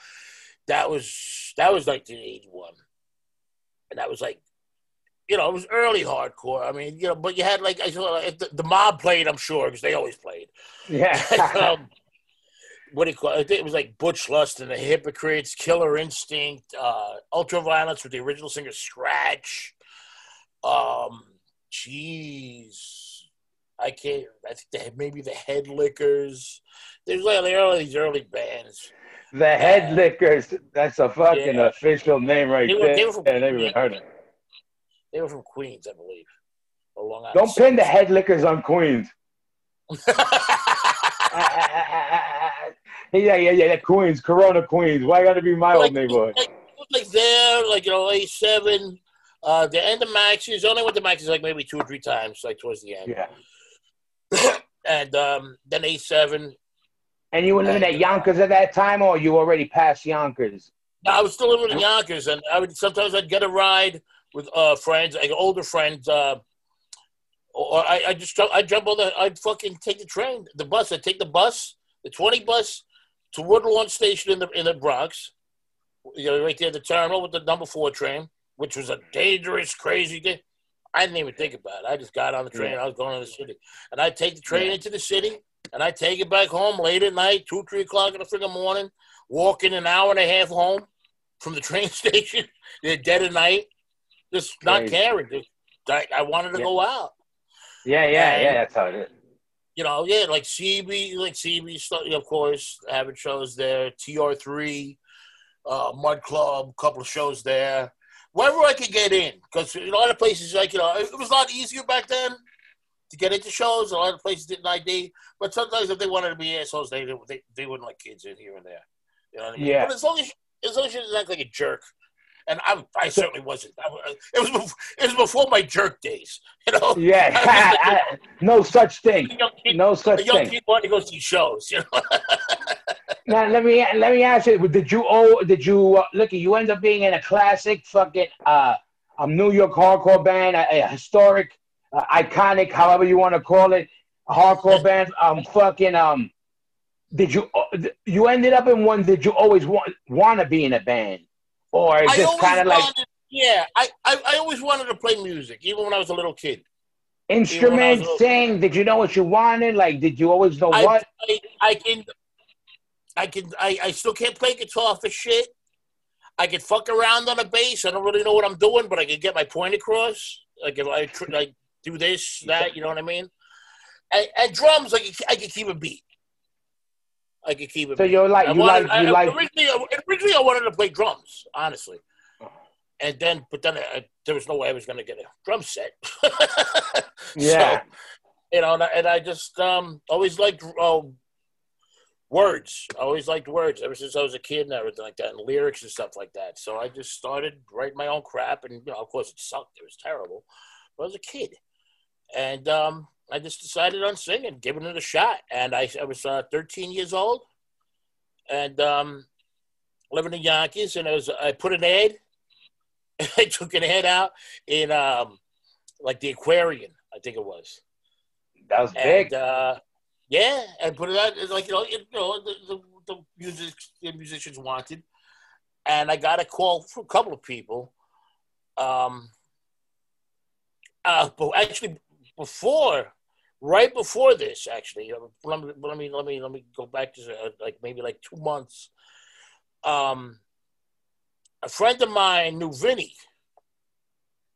that was that was 1981, and that was like, you know, it was early hardcore. I mean, you know, but you had like I saw the, the mob played. I'm sure because they always played. Yeah. um, what do you call it? It was like Butch Lust and the Hypocrites, Killer Instinct, uh, Ultraviolence with the original singer Scratch. Um, jeez, I can't. I think they, maybe the Head Lickers. There's like all these early bands. the head lickers. That's a fucking Yeah. official name right They were- there. they were from- yeah, never even heard it. They were from Queens, I believe. Or Long Island. Don't pin the head lickers on Queens. yeah, yeah, yeah. Queens, Corona, Queens. Why got to be my like, old neighborhood? Like, like there, like you know, A seven. Uh, the end of Max's. Only went to Max's like maybe two or three times, like towards the end. Yeah. and um, then A seven. And you were living at Yonkers at that time, or you already past Yonkers? I was still living in Yonkers, and I would sometimes I'd get a ride with uh, friends, like older friends. Uh, or I, I just jump, I jump on the, I'd fucking take the train, the bus. I'd take the bus, the twenty bus, to Woodlawn Station in the in the Bronx. You know, right there, at the terminal with the number four train, which was a dangerous, crazy thing. I didn't even think about it. I just got on the train. I was going to the city, and I'd take the train Yeah. into the city, and I'd take it back home late at night, two, three o'clock in the freaking morning, walking an hour and a half home from the train station, yeah, dead of night, just not Crazy. caring. Just, I, I wanted to Yeah. go out. Yeah, yeah, And- yeah. That's how it is. you know, yeah, like CB, like CB, of course, having shows there. TR3, uh, Mud Club, couple of shows there. Wherever I could get in, because in a lot of places, like you know, it was a lot easier back then to get into shows. A lot of places didn't ID, but sometimes if they wanted to be assholes, they they, they wouldn't let kids in here and there. You know what I mean? Yeah. But as long as as long as you didn't act like a jerk, and I I certainly wasn't. I, it was before, it was before my jerk days. You know? Yeah, I- no such thing. Young kid, No such the young thing. kid wanted to go see shows. You know? Now let me let me ask you: Did you oh did you uh, look? You end up being in a classic fucking uh, um New York hardcore band, a, a historic, uh, iconic, however you want to call it, hardcore band. Um, fucking um, did you uh, you ended up in one? Did you always want want to be in a band, or I just kind of like yeah, I, I I always wanted to play music, even when I was a little kid. instrument sing? Did you know what you wanted? Like, did you always know I, what? I, I can, I can, I, I still can't play guitar for shit. I can fuck around on a bass. I don't really know what I'm doing, but I can get my point across. Like if I tr- like do this, that, you know what I mean? And, and drums, I can, I can keep a beat. I can keep a So beat. you're like I you wanted, like you I, like originally, I- originally I wanted to play drums, honestly. And then, but then I, there was no way I was going to get a drum set. Yeah. So, you know, and I, and I just um, always liked uh, words. I always liked words ever since I was a kid and everything like that, and lyrics and stuff like that. So I just started writing my own crap, and you know, of course, it sucked. It was terrible. But I was a kid, and um, I just decided on singing, giving it a shot. And I, I was uh, 13 years old, and um, living in Yonkers, and I was I put an ad. I took an ad out in um, like the Aquarian, I think it was. that was big. Uh, yeah, and put it out like you know, it, you know the, the, the music the musicians wanted, and I got a call from a couple of people. Um, uh, but actually, before, right before this, actually, let me let me let me let me go back to uh, like maybe like two months. Um, a friend of mine knew Vinny.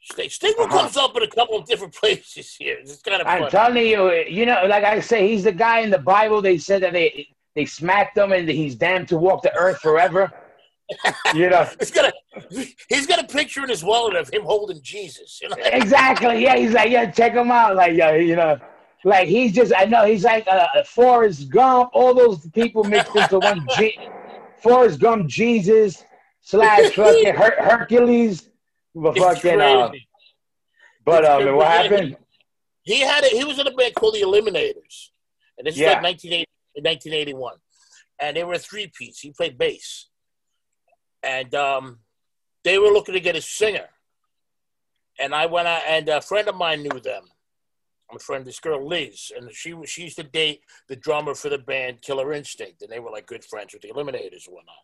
St- Stigma Uh-huh. comes up in a couple of different places here. It's kind of I'm funny. telling you, you know, like I say, he's the guy in the Bible. They said that they they smacked him and he's damned to walk the earth forever. you know, He's got a he's got a picture in his wallet of him holding Jesus. You know? exactly. Yeah, he's like, yeah, check him out. Like, yeah, you know, like he's just, I know he's like uh, Forrest Gump. All those people mixed into one. G- Forrest Gump, Jesus slash fucking Her- Hercules. But It's fucking, uh, but um, what happened? He had it. he was in a band called the Eliminators, and this Yeah. is like 1980, 1981, and they were a three piece. He played bass, and um, they were looking to get a singer, and I went out, and a friend of mine knew them. I'm a friend of this girl Liz, and she was she used to date the drummer for the band Killer Instinct, and they were like good friends with the Eliminators and whatnot.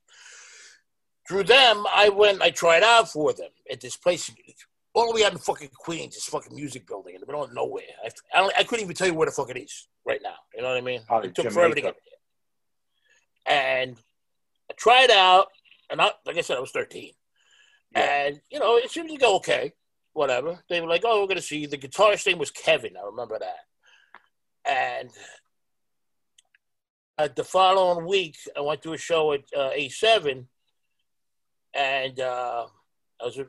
Through them, I went, I tried out for them at this place all the way out in fucking Queens, this fucking music building in the middle of nowhere. I, I, don't, I couldn't even tell you where the fuck it is right now. You know what I mean? Oh, it took Jamaica. forever to get there. And I tried out, and I, like I said, I was 13. And, you know, it seemed to go okay, whatever. They were like, oh, we're going to see. The guitarist name was Kevin. I remember that. And uh, the following week, I went to a show at uh, A7, and uh, I was with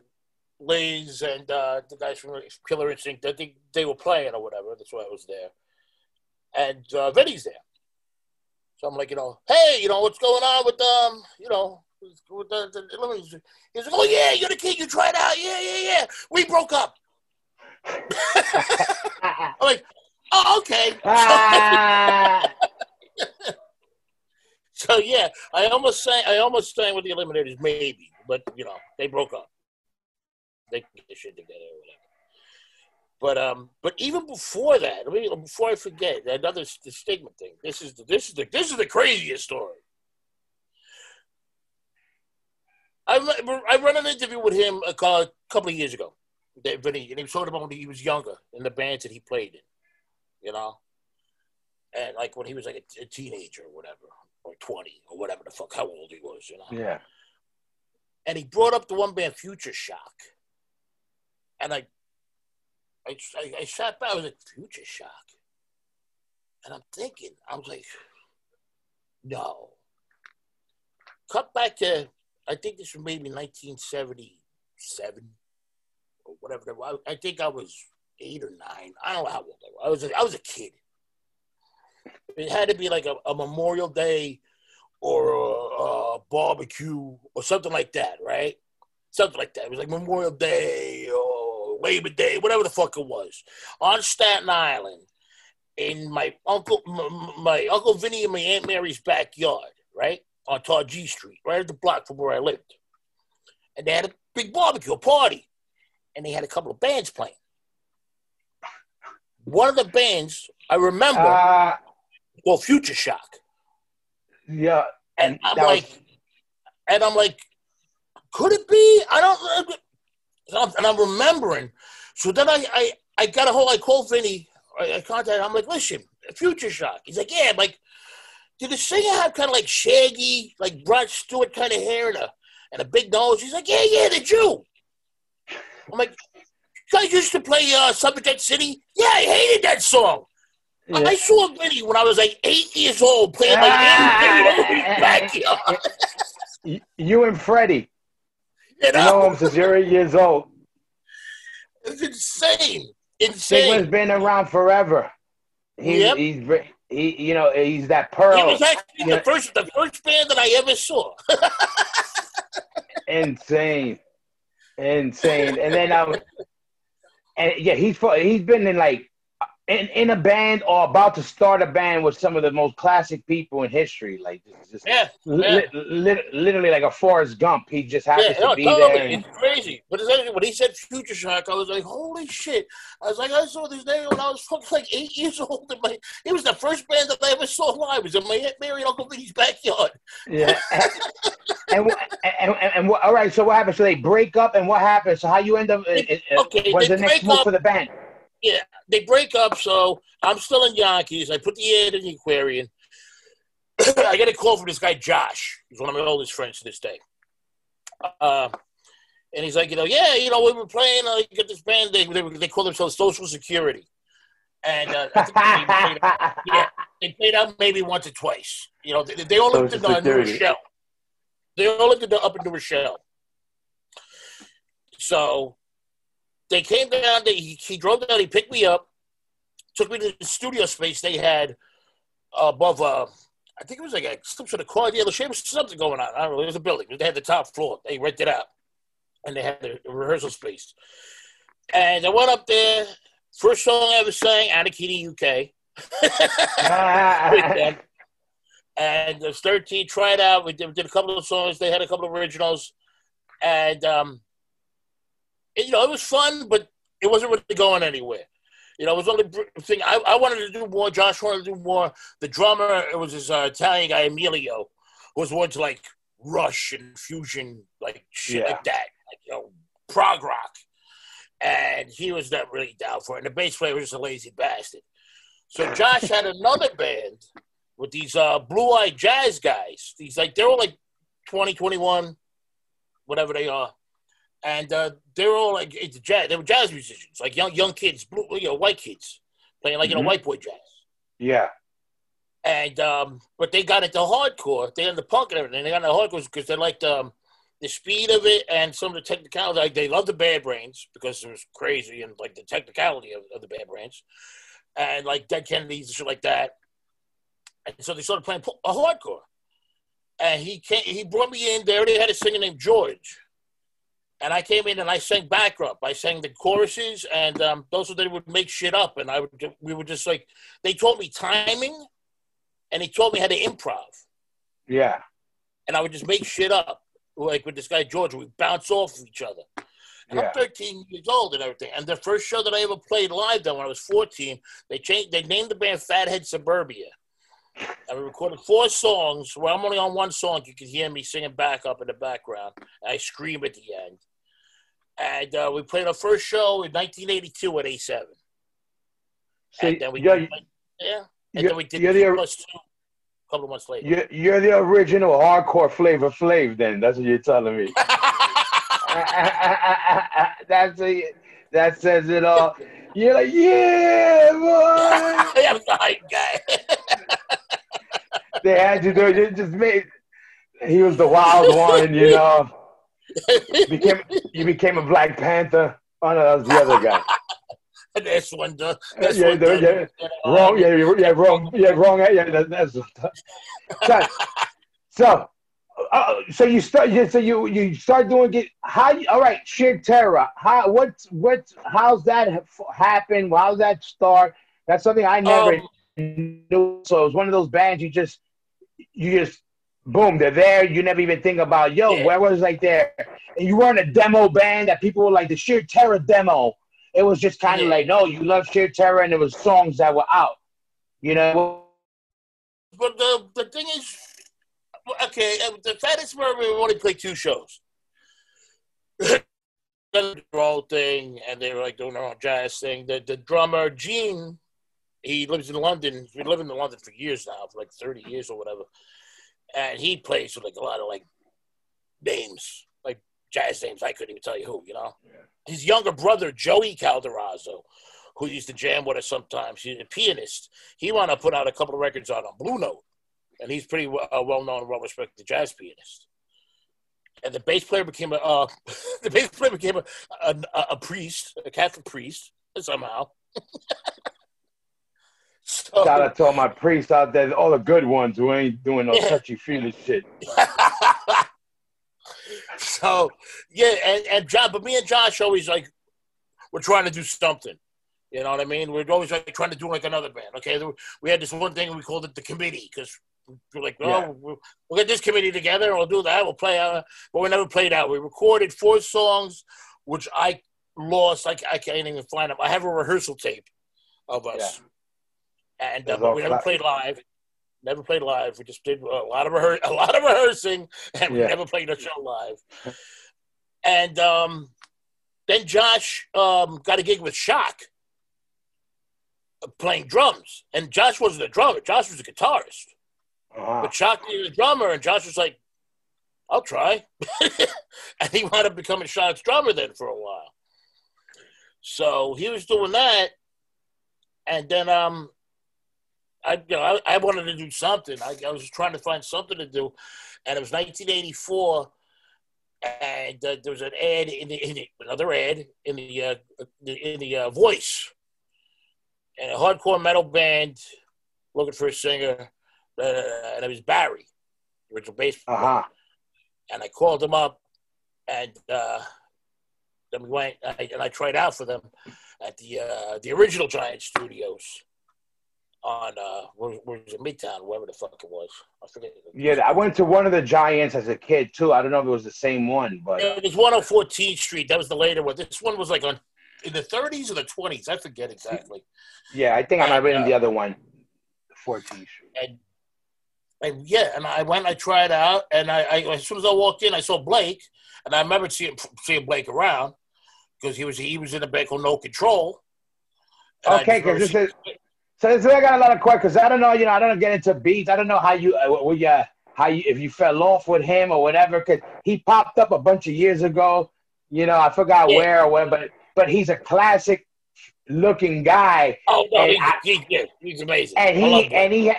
Liz and uh, the guys from Killer Instinct. I think they were playing or whatever. That's why I was there. And uh, Vinny's there. So I'm like, you know, hey, you know, what's going on with um, you know, with the, the, the He's like, oh yeah, you're the kid. You tried out. Yeah, yeah, yeah. We broke up. I'm like, oh, okay. Ah, So yeah, I almost sang. I almost sang with the Eliminators, maybe, but you know, they broke up. They get their shit together or whatever. But um, but even before that, I mean, before I forget, another the stigma thing. This is the this is the this is the craziest story. I I run an interview with him a couple of years ago, and he was talking about when he was younger in the bands that he played in, you know, and like when he was like a, a teenager or whatever, or twenty or whatever the fuck, how old he was, you know yeah. And he brought up the one band Future Shock, and I, I, I, I sat back. I was like, Future Shock. And I'm thinking, I was like, no. Cut back to, I think this was maybe 1977 or whatever. was. I think I was eight or nine. I don't know how old I was. I was a, I was a kid. It had to be like a, a Memorial Day or a, a barbecue or something like that, right? Something like that. It was like Memorial Day or Labor Day, whatever the fuck it was, on Staten Island, in my uncle, m- my uncle Vinny and my aunt Mary's backyard, right on G Street, right at the block from where I lived, and they had a big barbecue a party, and they had a couple of bands playing. One of the bands I remember, Uh, well, Future Shock. Yeah. And I'm that was- like, and I'm like, could it be? I don't. And I'm, and I'm remembering. So then I, I, I got a hold. I called Vinny. I, I contacted. I'm like, listen, Future Shock. He's like, yeah. I'm like, did the singer have kind of like shaggy, like Rod Stewart kind of hair and a and a big nose? He's like, yeah, yeah, the Jew. I'm like, you guys used to play uh, Subject City. Yeah, I hated that song. I- Yeah. I saw a video when I was like eight years old playing like Ah. in the backyard. You and Freddie. You I know know, him since you're eight years old. it's insane, Insane. Stigma's been around forever. He's, Yep. he's he, you know, he's that pearl. He was actually the first, the first band that I ever saw. insane, insane. And then um, and yeah, he's he's been in like in in a band or about to start a band with some of the most classic people in history. Like just, just yeah, li- li- literally like a Forrest Gump. He just happens yeah, no, to be totally. there. and- It's crazy. But it's actually, when he said Future Shock, I was like, holy shit. I was like, I saw this name when I was fucking like eight years old. And my, it was the first band that I ever saw live. It was in my Aunt Mary and Uncle Vinny's backyard. Yeah. and, and, and, and what, all right, so what happened? So they break up, and what happened? So how you end up? uh, uh, Okay, they the next move up. for the band? Yeah, they break up, so I'm still in Yonkers. I put the ad in the Aquarian. I get a call from this guy, Josh. He's one of my oldest friends to this day. Uh, and he's like, you know, yeah, you know, we were playing, uh, you get this band, they, they, they call themselves Social Security. And uh, they played, yeah, they played out maybe once or twice. You know, they, they all lived in uh, New. Rochelle. They all lived in, up in New Rochelle. So they came down. They, he, he drove down. He picked me up, took me to the studio space they had above. Uh, I think it was like a, some sort of car dealership. Something going on. I don't know. It was a building. They had the top floor. They rented out, and they had the rehearsal space. And I went up there. First song I ever sang, Anarchy UK. them. And there's 13, tried out. We did, did a couple of songs. They had a couple of originals. And, um, you know, it was fun, but it wasn't really going anywhere. You know, it was only thing I, I wanted to do more. Josh wanted to do more. The drummer, it was this uh, Italian guy, Emilio, who was more to like Rush and fusion, like shit Yeah. like that, like, you know, prog rock. And he was not really down for it. And the bass player was just a lazy bastard. So Josh had another band with these uh, blue-eyed jazz guys. These like they're all like 20, 21, whatever they are, and uh, they're all like it's jazz. They were jazz musicians, like young young kids, blue, you know, white kids playing like you Mhm. know white boy jazz. yeah. And um, but they got into hardcore. They got into punk and everything. They got into hardcore because they liked um, the speed of it and some of the technicality. Like they loved the Bad Brains because it was crazy and like the technicality of, of the Bad Brains, and like Dead Kennedys and shit like that. And so they started playing a hardcore. And he came, he brought me in. There, they already had a singer named George. And I came in and I sang backup. I sang the choruses, and um, those they would make shit up, and I would we would just like they taught me timing, and he taught me how to improv, Yeah. and I would just make shit up like with this guy George. We bounce off of each other. And Yeah. I'm 13 years old and everything. And the first show that I ever played live, then when I was 14, they changed. They named the band Fathead Suburbia. And we recorded four songs. Where I'm only on one song. You can hear me singing back up in the background. I scream at the end. And uh, we played our first show in 1982 at A7. So and then we you're, did, yeah. And you're, then we did you're the plus two a couple of months later. you're, you're the original hardcore Flavor Flav. Then that's what you're telling me. That's a, that says it all. You're like, yeah, boy. I'm the hype guy. they had you do it. Just made. He was the wild one, you know. You became you became a Black Panther. Oh no, that was the other guy. this one does. This yeah, one yeah, yeah. Wrong, yeah, yeah, wrong, yeah, wrong. Yeah, that, that's so. So, uh, so you start. So you you start doing it. How? All right, sheer terror. How? What's what's? How's that ha- happen? How's that start? That's something I never Um, knew. So it was one of those bands you just you just boom, they're there. You never even think about yo, Yeah. where was like there? And you weren't a demo band that people were like the sheer terror demo. It was just kind of Yeah. like no, you love sheer terror, and it was songs that were out. You know. But the the thing is, okay, uh, the fattest where we only played two shows. the whole thing, and they were like doing their own jazz thing. The the drummer Gene, he lives in London. He's been living in London for years now, for like thirty years or whatever. And he plays with like a lot of like names, like jazz names. I couldn't even tell you who. You know, his younger brother Joey Calderazzo, who used to jam with us sometimes. He's a pianist. He wound up putting out a couple of records out on Blue Note, and he's pretty well, uh, known and well respected jazz pianist. And the bass player became a uh, the bass player became a, a a priest, a Catholic priest somehow. so, Shout out to all my priests out there, all the good ones who ain't doing no Yeah. touchy feely shit. so yeah, and, and John, but me and Josh always like we're trying to do something. You know what I mean? We're always like trying to do like another band. Okay, we had this one thing we called it the committee because we're like, oh, Yeah. we'll, we'll get this committee together. and We'll do that. We'll play out, but we never played out. We recorded four songs, which I lost. I, I can't even find them. I have a rehearsal tape of us, and uh, That's but all we never played live. Never played live. We just did a lot of rehear- a lot of rehearsing, and we Yeah. never played a show live. and um, then Josh um, got a gig with Shock uh, playing drums, and Josh wasn't a drummer. Josh was a guitarist. Uh-huh. But Shock needed a drummer, and Josh was like, "I'll try," and he wound up becoming Shock's drummer then for a while. So he was doing that, and then um, I you know I, I wanted to do something. I, I was trying to find something to do, and it was 1984, and uh, there was an ad in the, in the another ad in the uh, in the uh, Voice, and a hardcore metal band looking for a singer, and it was Barry, the original bass player Uh-huh. and I called them up, and uh, then we went I, and I tried out for them at the uh, the original Giant Studios on uh, where, where was it Midtown, wherever the fuck it was. I forget. Yeah, I went to one of the Giants as a kid too. I don't know if it was the same one, but It was 114th Street. That was the later one. This one was like on in the 30s or the 20s. I forget exactly. yeah, I think I might have been And, the uh, other one, 14th. And and yeah, and I went, I tried out, and I, I as soon as I walked in, I saw Blake, and I remember seeing seeing Blake around because he was he was in a band called No Control. Okay, because this is so. This, I got a lot of questions. 'cause I don't know. You know, I don't get into beats. I don't know how you, uh, you, how you, if you fell off with him or whatever. Because he popped up a bunch of years ago. You know, I forgot Yeah. where or when, but but he's a classic looking guy, oh no, he's, I- he's, yeah, he's amazing. and I he and he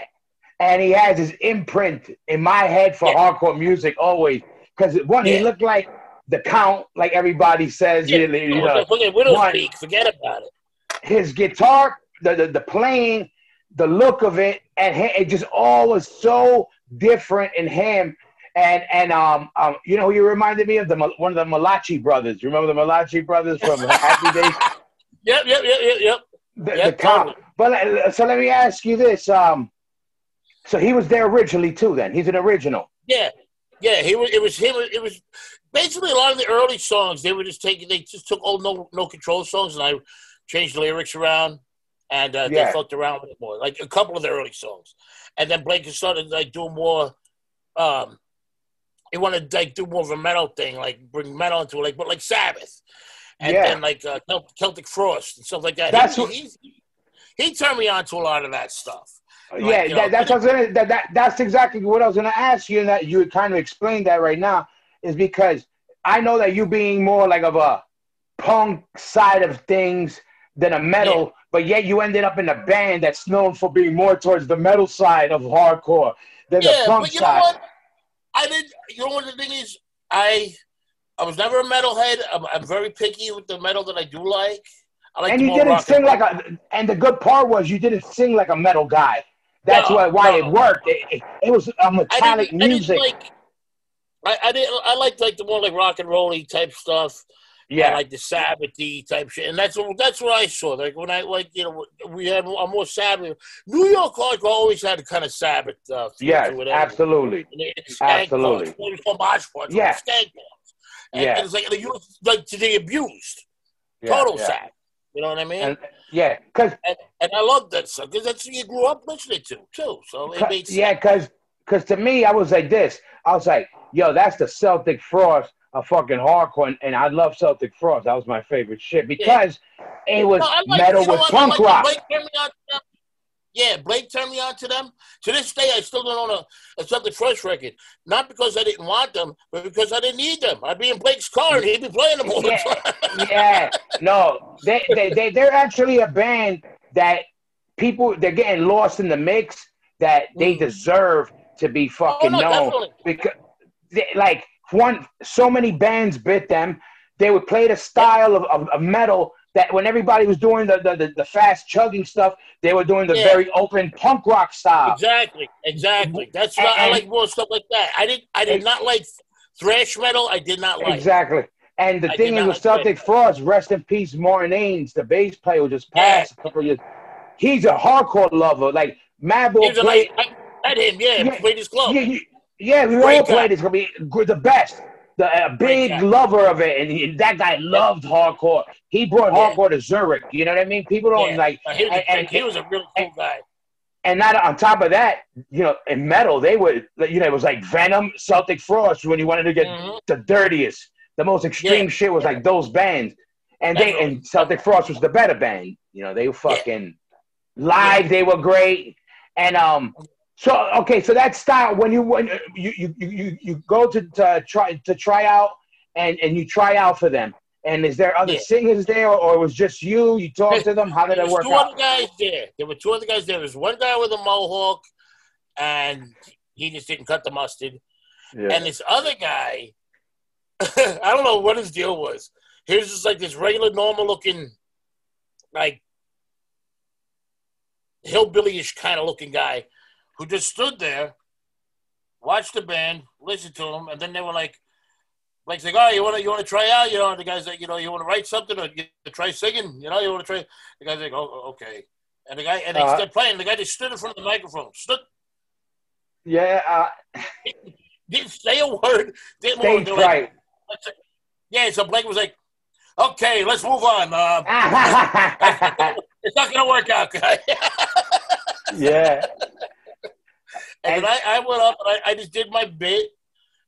and he has his imprint in my head for Yeah. hardcore music always. Because one, he Yeah. looked like the Count, like everybody says. Yeah, you you know, look at Widow's one- Peak. Forget about it. his guitar, the, the the playing, the look of it, and he, it just all was so different in him. And and um um you know who you reminded me of the one of the Malachi brothers. You remember the Malachi brothers from Happy Days? Yep, yep, yep, yep, yep. The, Yeah, the cop. totally. But uh, so let me ask you this. Um, so he was there originally too. Then he's an original. Yeah, yeah. He was. It was him. It was basically a lot of the early songs. They were just taking. They just took old no no control songs, and I changed the lyrics around, and uh, Yeah. they fucked around with it more. Like a couple of the early songs, and then Blake started like doing more. Um, he wanted to like do more of a metal thing, like bring metal into it, like but like Sabbath, and Yeah. then like uh, Celtic Frost and stuff like that. That's he, what- he, he turned me on to a lot of that stuff. Like, yeah, you know, that, that's what I was gonna, that, that that's exactly what I was gonna ask you, and that you kind of explain that right now is because I know that you being more like of a punk side of things, than a metal, but yet you ended up in a band that's known for being more towards the metal side of hardcore than the punk but you know side. what? I did. You know what the thing is? I I was never a metalhead. I'm, I'm very picky with the metal that I do like. I like and you didn't sing and like a. And the good part was you didn't sing like a metal guy. That's No, why why no. it worked. It, it, it was a metallic didn't, I didn't music. like. I, I didn't. I liked like the more like rock and rolly type stuff. yeah, like the Sabbathy type shit, and that's what that's what I saw. Like when I like you know we had a more Sabbath. New York hardcore always had a kind of Sabbath. Uh, feel yes, to it absolutely. And it's skank Absolutely. Parts. It was called parts. Yeah. And, Yeah. and it's like, you like to the abused. Yeah, Total yeah. sad. You know what I mean? And yeah, because and, and I love that stuff because that's what you grew up listening to too. So it yeah, because because to me, I was like this. I was like, yo, that's the Celtic Frost of fucking hardcore, and, and I love Celtic Frost. That was my favorite shit because it was No, like- metal you know with punk like rock. Yeah, Blake turned me on to them. To this day, I still don't own a, a Celtic Frost record. Not because I didn't want them, but because I didn't need them. I'd be in Blake's car and he'd be playing them all the Yeah. time. yeah, no, they, they they they're actually a band that people they're getting lost in the mix that they Mm. deserve to be fucking no, known definitely. because they, like one so many bands bit them. They would play the style of, of, of metal that when everybody was doing the, the, the, the fast chugging stuff, they were doing the Yeah. very open punk rock style. Exactly, exactly. Mm-hmm. That's what I like more stuff like that. I did I did not like thrash metal. I did not like. Exactly. And the I thing is with like Celtic Frost, rest in peace, Martin Ains, the bass player who just passed a couple years. He's a hardcore lover. Like Madball played. nice- I met him. Yeah, Yeah. played his club. Yeah, yeah, we Great all played. It's gonna be the best. The uh, big guy. lover of it, and, he- that guy loved hardcore. He brought Yeah. hardcore to Zurich. You know what I mean? People don't Yeah. like, he, was a, and, and, he was a really cool guy. and not on top of that, you know, in metal they would, you know, it was like Venom, Celtic Frost when you wanted to get Mhm. the dirtiest, the most extreme Yeah. shit was like those bands, and they and Celtic Frost was the better band. You know, they were fucking live. They were great, and um. So okay, so that style when you when you you you you, you go to, to try to try out and and you try out for them. And is there other Yeah. singers there, or it was just you? You talked to them. How did it work two out? other guys there. There were two other guys there. There was one guy with a mohawk, and he just didn't cut the mustard. Yeah. And this other guy, I don't know what his deal was. He was just like this regular, normal looking, like hillbilly-ish kind of looking guy, who just stood there, watched the band, listened to them, and then they were like, like, like, oh, you want to, you want to try out? You know, and the guy's like, you know, you want to write something or you try singing? You know, you want to try? The guy's like, oh, okay. And the guy, and they Uh-huh. started playing. The guy just stood in front of the microphone, stood, yeah, uh, didn't say a word. Didn't They're like, fright. "Let's-" Yeah, so Blake was like, okay, let's move on. Uh, it's not going to work out, guy. yeah. And then I, I went up and I, I just did my bit,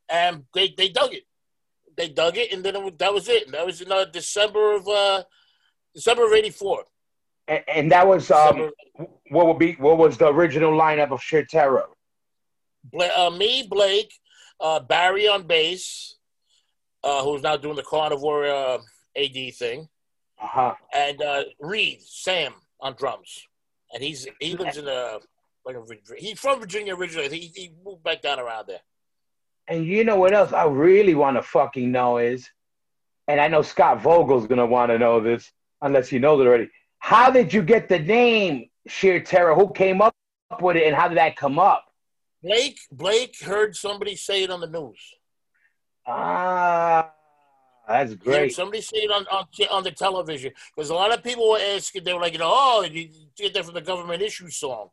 and they, they dug it. They dug it, and then it that was it. And that was in uh, December of uh, December of '84. And, and that was um, what would be what was the original lineup of Sheer Terror? Bla- uh, me, Blake, uh, Barry on bass, uh, who's now doing the Carnivore uh, AD thing, Uh huh. and uh, Reed Sam on drums. And he's he lives in a like a he's from Virginia originally. He, he moved back down around there. And you know what else I really want to fucking know is, and I know Scott Vogel's gonna want to know this unless he knows it already. How did you get the name Sheer Terror? Who came up with it, and how did that come up? Blake Blake heard somebody say it on the news. Ah, that's great. somebody say it on, on on the television because a lot of people were asking. They were like, you know, oh, did you get that from the government issue song?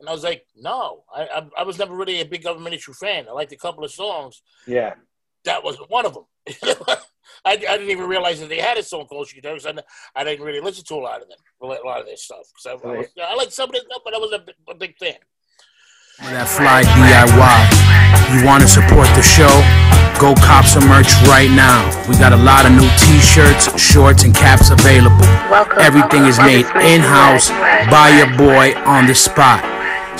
And I was like, no, I, I I was never really a big government issue fan. I liked a couple of songs. Yeah. That wasn't one of them. I, I didn't even realize that they had a song called She Does. I, I didn't really listen to a lot of them, a lot of their stuff. So I, was, I like some of their stuff, but I was a, big- a big fan. That fly DIY. You want to support the show? Go cop some merch right now. We got a lot of new t-shirts, shorts, and caps available. Welcome Everything is made in-house by your boy on the spot.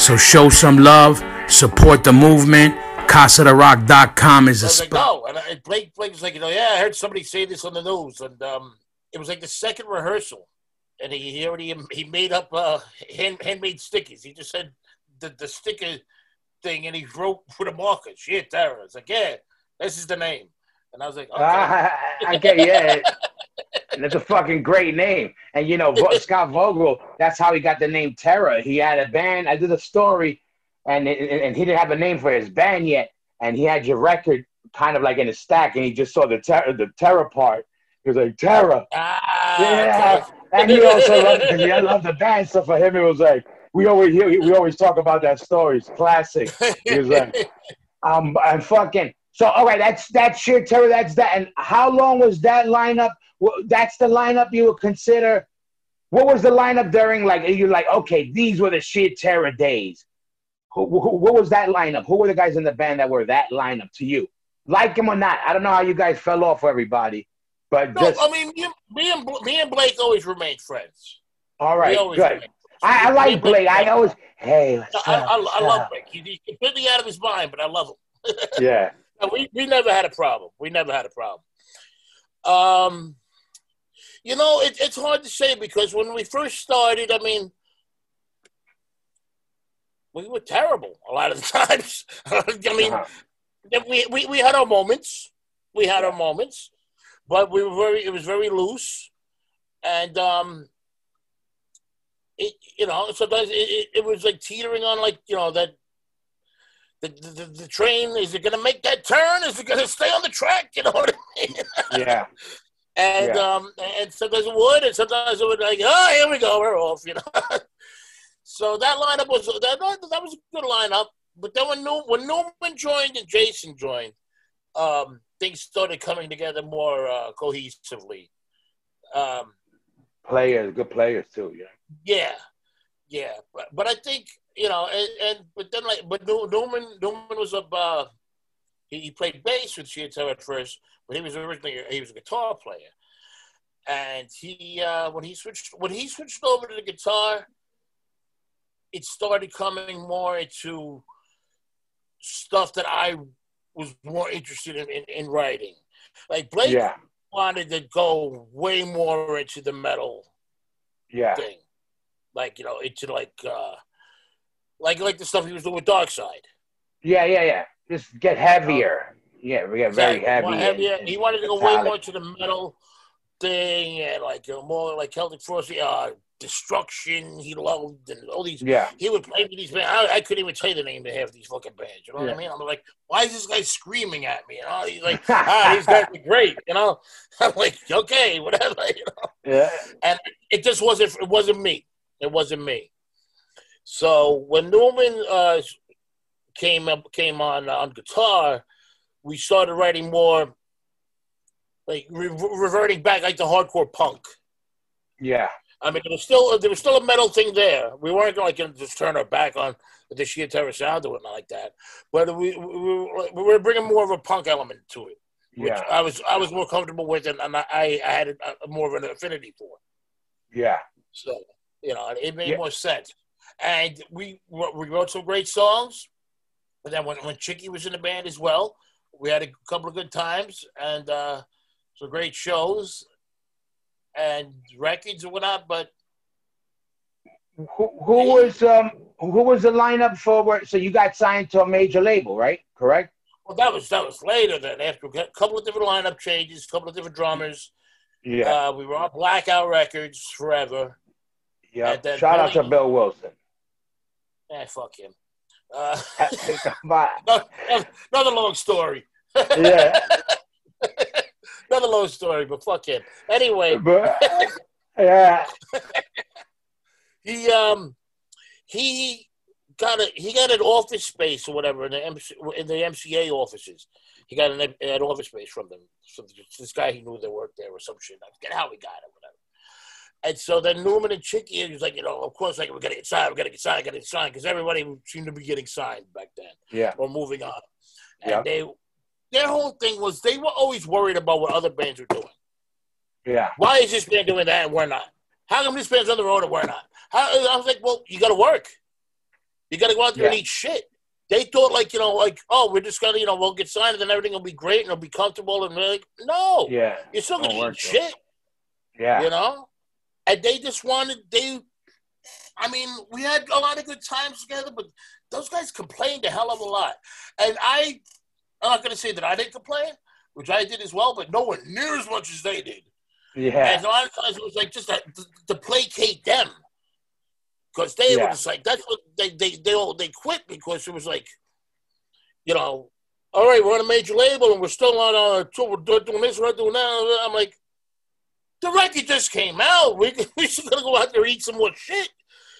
So show some love, support the movement. CasaDeRock.com is I a was like, spot. no. And I, Blake, Blake was like, you know, yeah, I heard somebody say this on the news. And um, it was like the second rehearsal. and he, he already he made up uh, hand, handmade stickers. He just said the the sticker thing, and he wrote with a marker. Shit, Terror. It's like, yeah, this is the name. And I was like, okay. I, I get yeah. And it's a fucking great name. And you know, Scott Vogel, that's how he got the name Terror. He had a band. I did a story, and it- and he didn't have a name for his band yet. And he had your record kind of like in a stack, and he just saw the terror, the terror part. He was like Terror, ah, yeah. okay. And he also loved he loved the band. So for him, it was like we always hear, we always talk about that story. It's classic. He was like, um, I'm fucking. So, all right, that's that's sheer terror. That's that. And how long was that lineup? That's the lineup you would consider. What was the lineup during? Like, you're like, okay, these were the sheer terror days. Who, who, what was that lineup? Who were the guys in the band that were that lineup to you? Like him or not? I don't know how you guys fell off everybody, but no, just I mean, me, and- me and me and Blake always remained friends. All right, good. I, I like Blake. I always, hey, No, I, up, I, I what's love? Blake. He, he's completely out of his mind, but I love him. Yeah, we, we never had a problem. We never had a problem. Um, you know, it, it's hard to say because when we first started, I mean, we were terrible a lot of the times. I mean, Uh-huh. we, we, we had our moments. We had our moments, but we were very, it was very loose. And, um, it, you know, sometimes it, it, it was like teetering on like, you know, that the, the, the train, is it going to make that turn? Is it going to stay on the track? You know what I mean? yeah, And Yeah. um, and sometimes it would, and sometimes it would like, oh, here we go, we're off, you know. so that lineup was that that was a good lineup. But then when New, when Newman joined and Jason joined, um, things started coming together more uh, cohesively. Um, players, good players too. Yeah, yeah, yeah, but, but I think you know, and, and but then like, but New- Newman Newman was up. Uh, he, he played bass with Chiatel at first, but he was originally he was a guitar player, and he uh, when he switched when he switched over to the guitar, it started coming more into stuff that I was more interested in in, in writing. Like Blake yeah, wanted to go way more into the metal yeah, thing, like you know, into like uh, like like the stuff he was doing with Dark Side. yeah, yeah, yeah. Just get heavier. Yeah, we get very heavy. Heavier. and He wanted to go way more to the metal thing and like uh, more like Celtic Frost, uh, Destruction. He loved and all these. Yeah, He would play with these bands. I, I couldn't even tell you the name of half these fucking bands. You know what Yeah. I mean? I'm like, why is this guy screaming at me? You know, he's like, ah, these guys are great. You know, I'm like, okay, whatever. You know? yeah, and it just wasn't it wasn't me. It wasn't me. So when Newman uh, came up came on uh, on guitar, we started writing more like re- reverting back like the hardcore punk. yeah, I mean, there was still there was still a metal thing there. We weren't like going to just turn our back on the sheer terror sound or anything like that. But we, we, we were bringing more of a punk element to it, which yeah, I was I was more comfortable with, and, and I, I had a, a more of an affinity for. yeah, So you know, it made Yeah. more sense. And we we wrote some great songs. And then when when Chicky was in the band as well, we had a couple of good times and uh, some great shows and records and whatnot. But Who, who was um who was the lineup for? Where, so you got signed to a major label, right? Correct. well, that was that was later. Then after a couple of different lineup changes, a couple of different drummers, Yeah, uh, we were on Blackout Records forever. yeah. Shout out to Bill Wilson. Eh, fuck him. Uh, on. another long story. Yeah, Another long story, but fuck him. Anyway, but yeah, he um he got a he got an office space or whatever in the MC, in the MCA offices. He got an, an office space from them. So this guy he knew that worked there or some shit. I forget how he got it. And so then Newman and Chicky, he was like, you know, of course, like we're gonna get signed, we're gonna get signed, gonna get signed, because everybody seemed to be getting signed back then yeah, or moving on. And Yeah. they their whole thing was they were always worried about what other bands were doing. yeah, Why is this band doing that and we're not? How come this band's on the road and we're not? How, I was like, well, you got to work. You got to go out there and Yeah. eat shit. They thought like you know like oh we're just gonna you know we'll get signed and then everything will be great and it'll be comfortable and we're like no yeah, you're still gonna eat though. shit yeah, you know and they just wanted they. I mean, we had a lot of good times together, but those guys complained a hell of a lot, and I. I'm not going to say that I didn't complain, which I did as well, but no one near as much as they did. Yeah. And a lot of times it was like just to, to, placate them. Because they Yeah. were just like, that's what they, they, they all, they quit because it was like, you know, all right, we're on a major label and we're still on our tour, we're doing this, we're doing that. I'm like, the record just came out. We, we should gonna go out there and eat some more shit.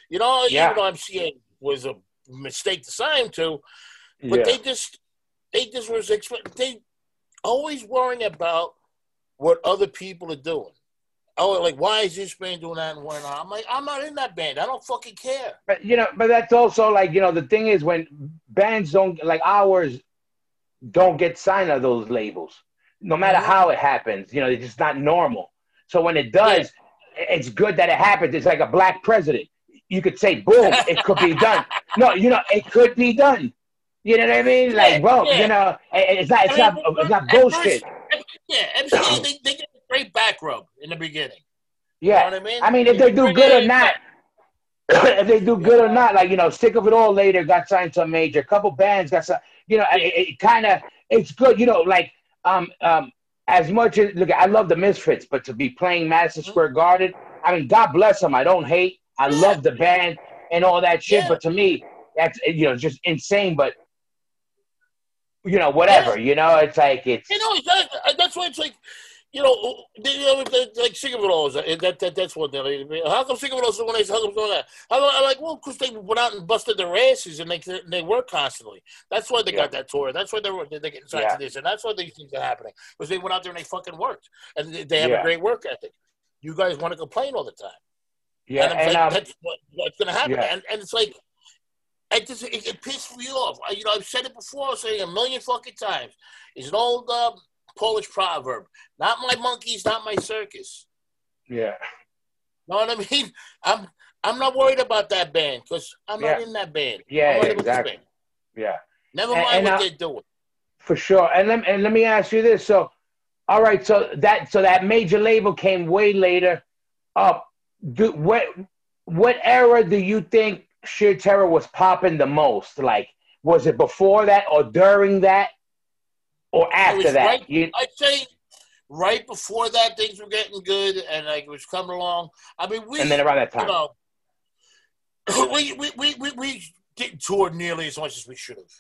You know, Yeah. even though MCA was a mistake to sign to, but yeah. they just they just was expect they always worrying about what other people are doing. Oh, like why is this band doing that and why not? I'm like, I'm not in that band. I don't fucking care. But you know, but that's also like you know the thing is when bands don't like ours don't get signed to those labels, no matter Mhm. how it happens. You know, it's just not normal. So when it does, it's good that it happens. It's like a black president. You could say, boom, it could be done. No, you know, it could be done. You know what I mean? Like, Yeah, bro, yeah. you know, it's not, it's I not, it's not at first- Yeah, MCA they, they get a great back rub in the beginning. Yeah. You know what I mean? I mean, if they do good or not, if they do good or not, like you know, Sick of It All later got signed to a major. A couple bands got signed. You know, it, it kind of it's good. You know, like um um as much as look, I love the Misfits, but to be playing Madison Square Garden, I mean, God bless them. I don't hate. I love the band and all that shit. Yeah. But to me, that's you know just insane. But you know, whatever. You know, it's like it's You know. Uh, That's why it's like, you know, they, you know they- like Sing of Is, uh, that, that, that's what they're like, How come Sick of It All is this? How come doing that? I'm like, well, because they went out and busted their asses and they they work constantly. That's why they got that tour. That's why they're, they're getting signed Yeah. to this. And that's why these things are happening. Because they went out there and they fucking worked. And they, they have Yeah. a great work ethic. You guys want to complain all the time. yeah, and, I'm and like, um, that's what, what's going to happen. Yeah. And, and it's like, it just it, it pissed me off. I, you know, I've said it before. I'll say it a million fucking times. It's an old uh, Polish proverb. Not my monkeys, not my circus. yeah, Know what I mean? I'm I'm not worried about that band because I'm not in that band. Yeah, I'm worried about this exactly. yeah. Never And- mind and what I- they're doing. For sure. And let, and let me ask you this. So, all right. So that so that major label came way later. Up. Do what what era do you think Sheer Terror was popping the most? Like, was it before that or during that or after that? right- You, I'd say right before that, things were getting good and like it was coming along. I mean, we and then around that you time. know, we, we, we, we, we didn't tour nearly as much as we should have.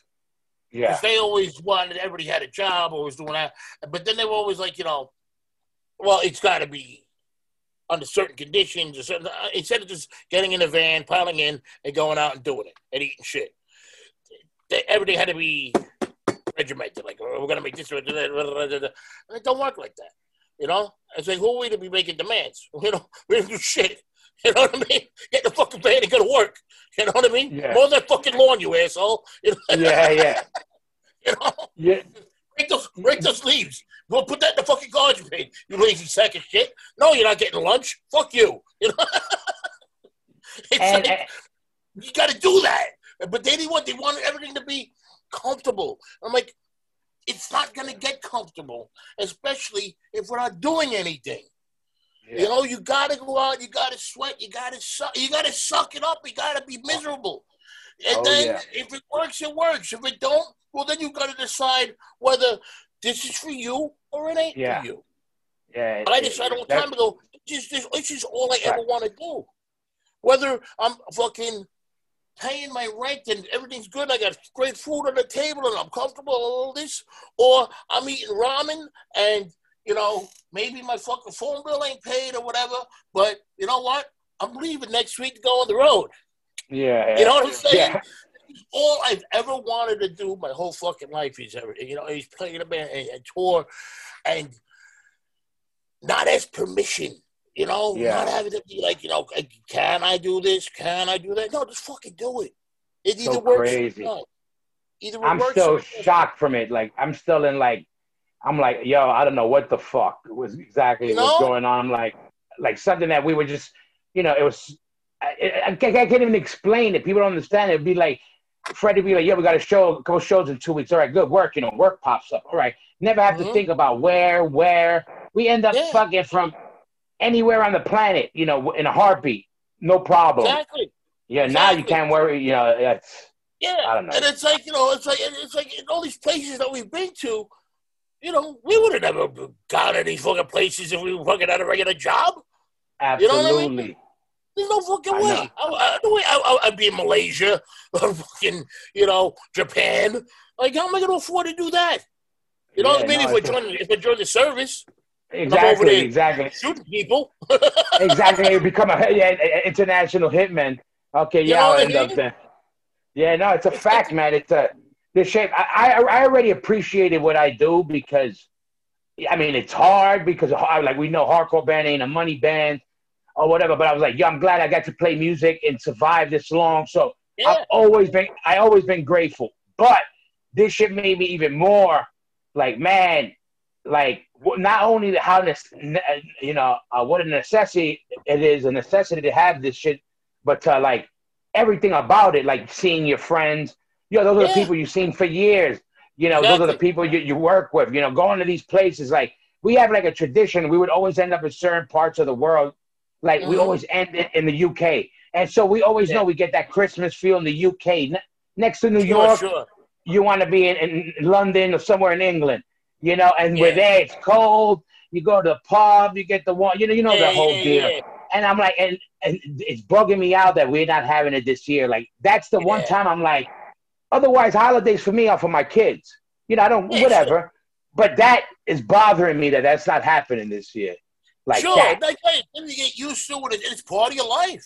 yeah. They always wanted, everybody had a job, always doing that. But then they were always like, you know, well, it's got to be under certain conditions. Or certain, uh, instead of just getting in a van, piling in, and going out and doing it and eating shit. They, everything had to be regimented. Like, oh, we're going to make this. And it don't work like that. You know? It's like, who are we to be making demands? You know, we don't do shit. You know what I mean? Get the fucking van and go to work. You know what I mean? Yeah. Mow that fucking lawn, you asshole. You know? Yeah, yeah, You know? yeah. Rake those, rake those leaves. To put that in the fucking garbage bin, you lazy sack of shit. No, you're not getting lunch. Fuck you. You know? it's And, like, uh, you got to do that. But they didn't want, they wanted everything to be comfortable. I'm like, it's not going to get comfortable, especially if we're not doing anything. yeah. You know, you got to go out, you got to sweat, you got to suck, you got to suck it up, you got to be miserable. And Oh, then yeah. if it works, it works. If it don't, well, then you got to decide whether this is for you or it ain't Yeah. for you. yeah. But I decided a long time ago, this, this, this is all I ever want to do. Whether I'm fucking paying my rent and everything's good, I got great food on the table and I'm comfortable and all this, or I'm eating ramen and, you know, maybe my fucking phone bill ain't paid or whatever, but you know what? I'm leaving next week to go on the road. Yeah, You know what I'm saying? Yeah. All I've ever wanted to do my whole fucking life is ever, you know, is play in a band and, and tour, and not ask permission. You know, Yeah. not having to be like, you know, can I do this? Can I do that? No, just fucking do it. It So either works crazy. Either it I'm still shocked from it. Like I'm still in like I'm like, yo, I don't know what the fuck was exactly You what's going on. I'm like, like something that we were just, you know, it was. I, I, can't, I can't even explain it. People don't understand. It'd be like Freddie be like, yeah, we got a show, a couple shows in two weeks. All right, good work. You know, work pops up. All right, never have to Mhm. think about where, where. We end up Yeah. fucking from anywhere on the planet, you know, in a heartbeat, no problem. Exactly. Yeah, now you can't worry. You know, Yeah, I don't know. and it's like you know, it's like it's like in all these places that we've been to, you know, we would have never gone to these fucking places if we were fucking had a regular job. You know what I mean? absolutely. There's no fucking I way. I, I, way. I, I, I'd be in Malaysia or fucking, you know, Japan. Like, how am I going to afford to do that? You know what I Yeah, mean? no, if, I it's a- join, if I join the service, Exactly, exactly, shooting people. exactly. You become a yeah, international hitman. Okay, You yeah, I'll end up there. Yeah, no, it's a fact, man. It's a the shape. I, I I already appreciated what I do because, I mean, it's hard because like we know hardcore band ain't a money band or whatever. But I was like, yeah, I'm glad I got to play music and survive this long. So Yeah. I've always been I always been grateful. But this shit made me even more like, man, like not only how this, you know, uh, what a necessity it is, a necessity to have this shit, but to like everything about it, like seeing your friends. You know, those are the people you've seen for years. You know, those are the people you, you work with. You know, going to these places, like we have like a tradition. We would always end up in certain parts of the world. Like we Mhm. always end it in the UK, and so we always Yeah. know we get that Christmas feel in the UK. Ne- next to New Sure, York, sure. you want to be in, in London or somewhere in England, you know, and we're there, it's cold. You go to the pub, you get the one, you know, you know Yeah, the whole yeah, deal. yeah. And I'm like, and, and it's bugging me out that we're not having it this year. Like that's the one time I'm like, otherwise holidays for me are for my kids. You know, I don't Yeah, whatever. But that is bothering me that that's not happening this year. Like sure. that. Like, hey, you get used to it. It's part of your life.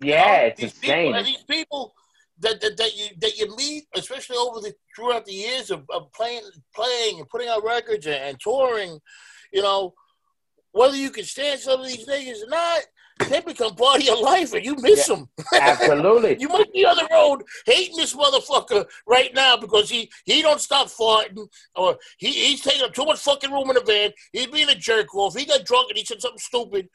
you Yeah, know? it's these insane. People, these people that, that, that you that you meet, especially over the throughout the years of, of playing playing and putting out records and, and touring, you know, whether you can stand some of these niggas or not, they become part of your life and you miss them. Absolutely. You might be on the road hating this motherfucker right now because he he don't stop farting or he, he's taking up too much fucking room in the van. He's being a jerk off. He got drunk and he said something stupid,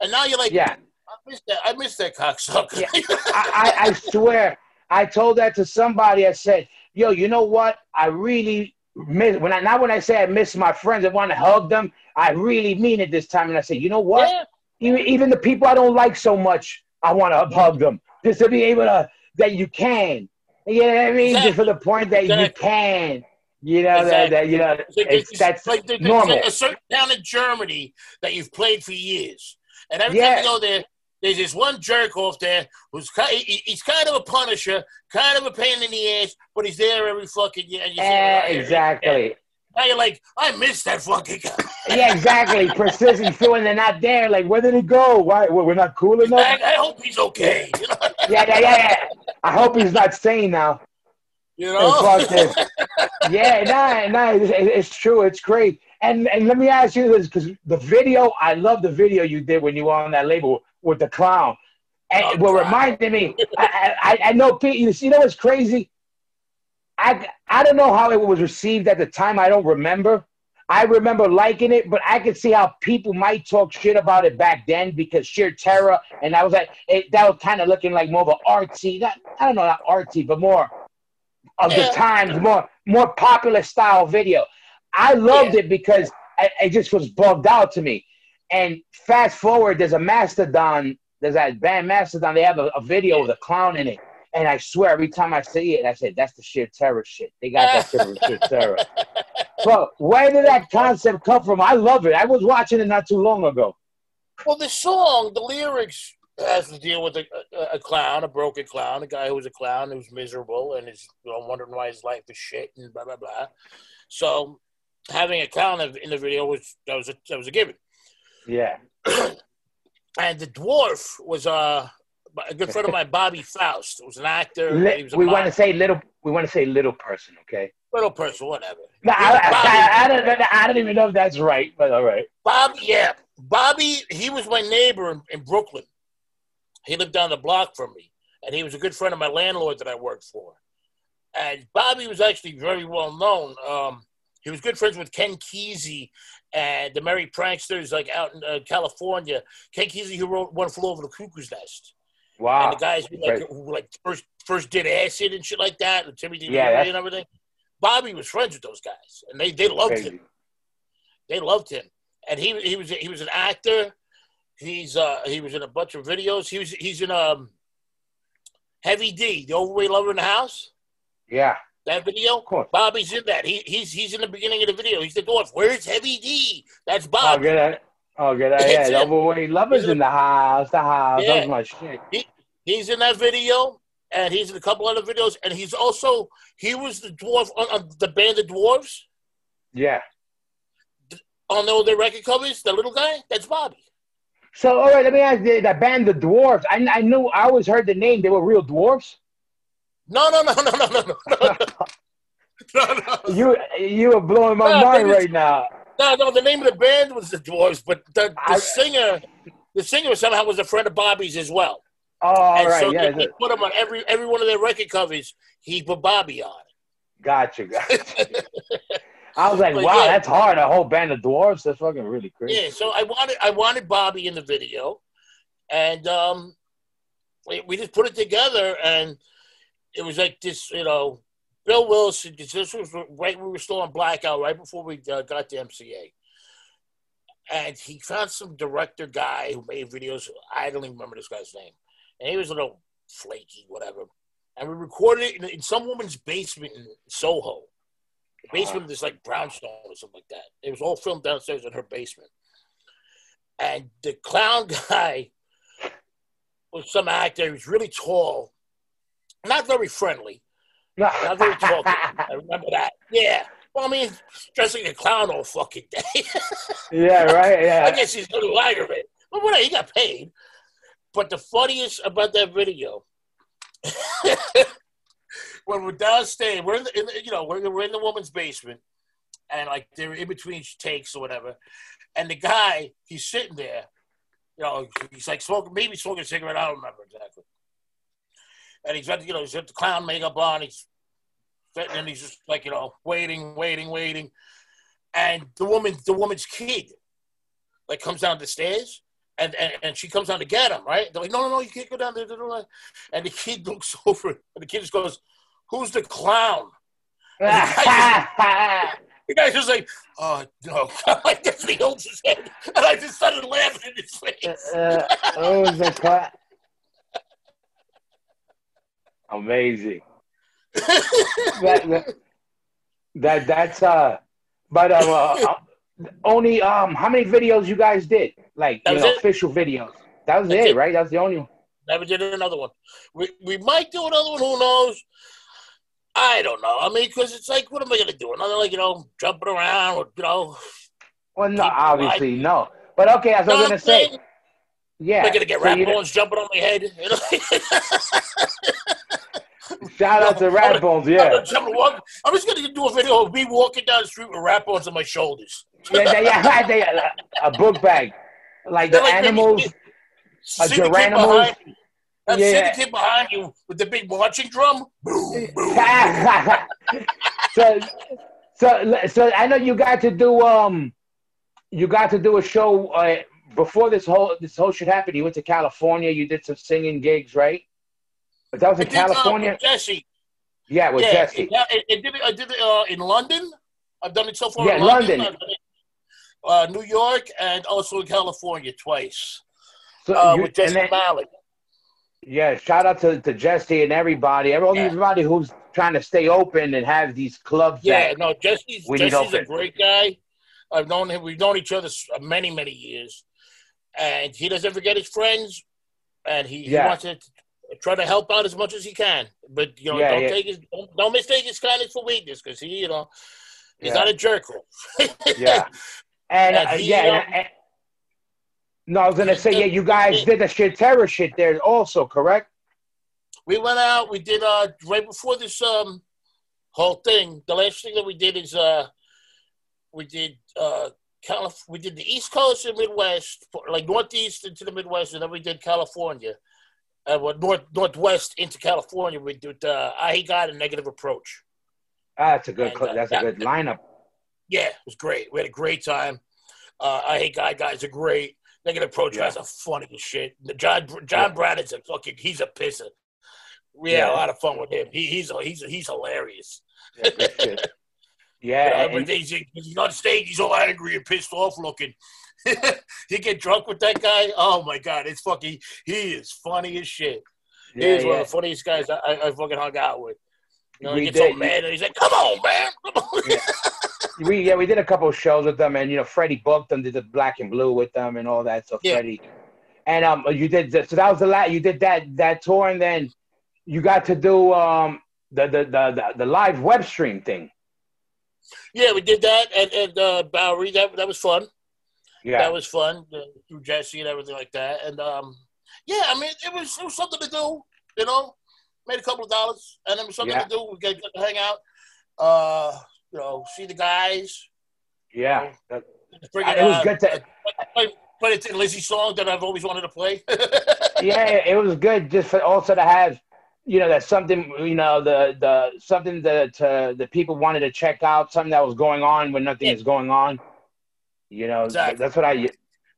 and now you're like, Yeah. I miss that. I miss that cocksucker. Yeah. I, I, I swear, I told that to somebody. I said, "Yo, you know what? I really miss when I not when I say I miss my friends. I want to hug them. I really mean it this time." And I said, "You know what? Yeah. Even, even the people I don't like so much, I want to hug them just to be able to that you can. You know what I mean? Just for the point that you can. You know that, that you know it's, it's that's like normal. a certain town in Germany that you've played for years, and every Yeah. time you go there, there's this one jerk off there who's kind, he's kind of a punisher, kind of a pain in the ass, but he's there every fucking year. And you say, Eh, "Oh, yeah." exactly. Now you're like, I miss that fucking guy. Yeah, exactly. Persistent feeling they're not there. Like, where did he go? Why? We're not cool enough. I, I hope he's okay. You know, yeah, yeah, yeah, yeah. I hope he's not sane now. you know? Yeah, nah, nah, it's, it's true. It's great. And and let me ask you this, because the video, I love the video you did when you were on that label with the clown. And Oh, what reminded me, I, I, I know Pete. You see, you know what's crazy? I I don't know how it was received at the time. I don't remember. I remember liking it, but I could see how people might talk shit about it back then because sheer terror. And I was like, it, that was kind of looking like more of an artsy, not, I don't know, not artsy, but more of Yeah. the times, more more popular style video. I loved it because I, it just was bugged out to me. And fast forward, there's a Mastodon, there's that band Mastodon. They have a, a video with a clown in it. And I swear, every time I see it, I say, that's the sheer terror shit. They got that shit with sheer terror. But where did that concept come from? I love it. I was watching it not too long ago. Well, the song, the lyrics has to deal with a, a, a clown, a broken clown, a guy who was a clown who's miserable and is you know, wondering why his life is shit and blah blah blah. So having a clown in the video was that was a, that was a given. Yeah. And the dwarf was uh, a good friend of mine, Bobby Faust. was an actor. Li- was we want to say little. We want to say little person. Okay. little person, whatever. No, I, I, I, don't, I don't even know if that's right, but all right. Bobby, yeah, Bobby. He was my neighbor in, in Brooklyn. He lived down the block from me, and he was a good friend of my landlord that I worked for. And Bobby was actually very well known. Um, he was good friends with Ken Kesey and the Merry Pranksters, like out in uh, California. Ken Kesey, who wrote "One Flew Over the Cuckoo's Nest," Wow. and the guys who like, Right. who like first first did acid and shit like that, and Timmy. Yeah, and everything. Bobby was friends with those guys, and they they loved Crazy. him they loved him, and he he was he was an actor. He's uh he was in a bunch of videos. He was he's in um Heavy D, the overweight lover in the house. Yeah. That video, Bobby's in that. He, he's he's in the beginning of the video. He's the dwarf. Where's Heavy D? That's Bob. Oh, good. I, oh, good. Yeah, overweight lovers in the house. The house. Yeah. My shit. He, he's in that video, and he's in a couple other videos, and he's also he was the dwarf on, on the band of dwarves. Yeah. On all their record covers, the little guy. That's Bobby. So, all right, let me ask you, that band, the Dwarves. I, I knew I always heard the name. They were real dwarves. No, no, no, no, no, no, you, you are blowing my No, mind right now. No, no, the name of the band was the Dwarves, but the, the I- singer, the singer somehow was a friend of Bobby's as well. Oh, all and right, so yeah. they, he put him on every every one of their record covers. He put Bobby on. Gotcha, gotcha. I was like, But wow, yeah. that's hard. A whole band of dwarves. That's fucking really crazy. Yeah, so I wanted I wanted Bobby in the video, and um, we, we just put it together, and it was like this, you know, Bill Wilson. This was right we were still on blackout, right before we uh, got to MCA, and he found some director guy who made videos. I don't even remember this guy's name, and he was a little flaky, whatever. And we recorded it in, in some woman's basement in Soho. The basement of this like brownstone or something like that. It was all filmed downstairs in her basement. And the clown guy was some actor. He was really tall, not very friendly, tall. I remember that. Yeah. Well, I mean, dressing a clown all fucking day. yeah, right. Yeah. I guess he's a little aggravated. But whatever, he got paid. But the funniest about that video, when we're downstairs, we're in the, in the you know, we're, we're in the woman's basement, and like they're in between takes or whatever, and the guy, he's sitting there, you know, he's like smoking, maybe smoking a cigarette, I don't remember exactly. And he's got, you know, he's got the clown makeup on, he's sitting and he's just like, you know, waiting, waiting, waiting. And the woman, the woman's kid, like comes down the stairs and, and, and she comes down to get him, right? They're like, no, no, no, you can't go down there. And the kid looks over and the kid just goes, Who's the clown? The guy's just like, Oh no, like this he holds his head. And I just started laughing in his face. uh, oh, was the cla- Amazing. that, that, that that's uh but um uh, uh, only um how many videos you guys did like you know it. official videos that was That's it, it. right that's the only one Never did another one. We, we might do another one. Who knows? I don't know. I mean, because it's like, what am I going to do? Another, like, you know, jumping around, or, you know. well no Keep it obviously no but okay as I No, was I'm gonna say saying, yeah I'm to get so rat bones jumping on my head? You know? shout out to I'm Rat gonna- Bones I'm, yeah gonna jump and walk- I'm just to do a video of me walking down the street with rat bones on my shoulders. yeah, yeah they, a book bag like the They're like animals A See the kid behind you. I've seen Yeah. the kid behind you with the big marching drum. Boom, boom. so, so, so I know you got to do um, you got to do a show uh, before this whole this whole shit happened. You went to California. You did some singing gigs, right? But that was in uh, California. Jesse. yeah, with yeah, Jesse. yeah, I, I did it. I did it uh, in London. I've done it so far. Yeah, in London. London. I've done it, uh, New York, and also in California twice So uh, you- with Jesse then- Malin. yeah, shout out to, to Jesse and everybody, everybody, Yeah. everybody who's trying to stay open and have these clubs. Yeah, no, Jesse's Jesse's a great guy. I've known him. We've known each other many, many years, and he doesn't forget his friends, and he, Yeah. he wants to try to help out as much as he can. But you know, Yeah, don't yeah. take his don't, don't mistake his kindness for weakness, because he, you know, he's not a jerk. yeah, and And uh, he, yeah. and- and- no, I was gonna say, yeah, you guys did the Sheer Terror shit there also, correct? we went out. We did uh right before this um whole thing. The last thing that we did is uh we did uh Calif- we did the East Coast and Midwest, like Northeast into the Midwest, and then we did California. Uh, well, north northwest into California. We did uh, I Hate God and Negative Approach. Ah, that's a good. And, uh, that's a good lineup. Yeah, it was great. We had a great time. Uh, I Hate God guys are great. Negative Approach Yeah. guys are funny as shit. John John Brannon's a fucking he's a pisser. We had Yeah. a lot of fun with him. He, he's he's he's hilarious. Yeah, shit. You Yeah, know, and- he's, he's on stage. He's all angry and pissed off looking. you get drunk with that guy. Oh my god, it's fucking. He is funny as shit. Yeah, he is one of the funniest guys I, I, I fucking hung out with. You know, We he gets so did. mad and he's like, "Come on, man, come on." Yeah. we yeah we did a couple of shows with them and you know Freddie booked them did the black and blue with them and all that so Yeah. Freddie and um you did the, so that was the last you did that that tour and then you got to do um the the the the, the live web stream thing Yeah, we did that and and uh, Bowery. That that was fun. yeah That was fun uh, through Jesse and everything like that. And um, yeah, I mean, it was it was something to do. You know, made a couple of dollars, and it was something Yeah. to do. We got, got to hang out. Uh, you know, see the guys. yeah That- it was good to play, play the Lizzie song that I've always wanted to play. yeah it was good just for also to have you know that something you know the the something that uh, the people wanted to check out something that was going on when nothing Yeah. is going on. You know Exactly. that's what i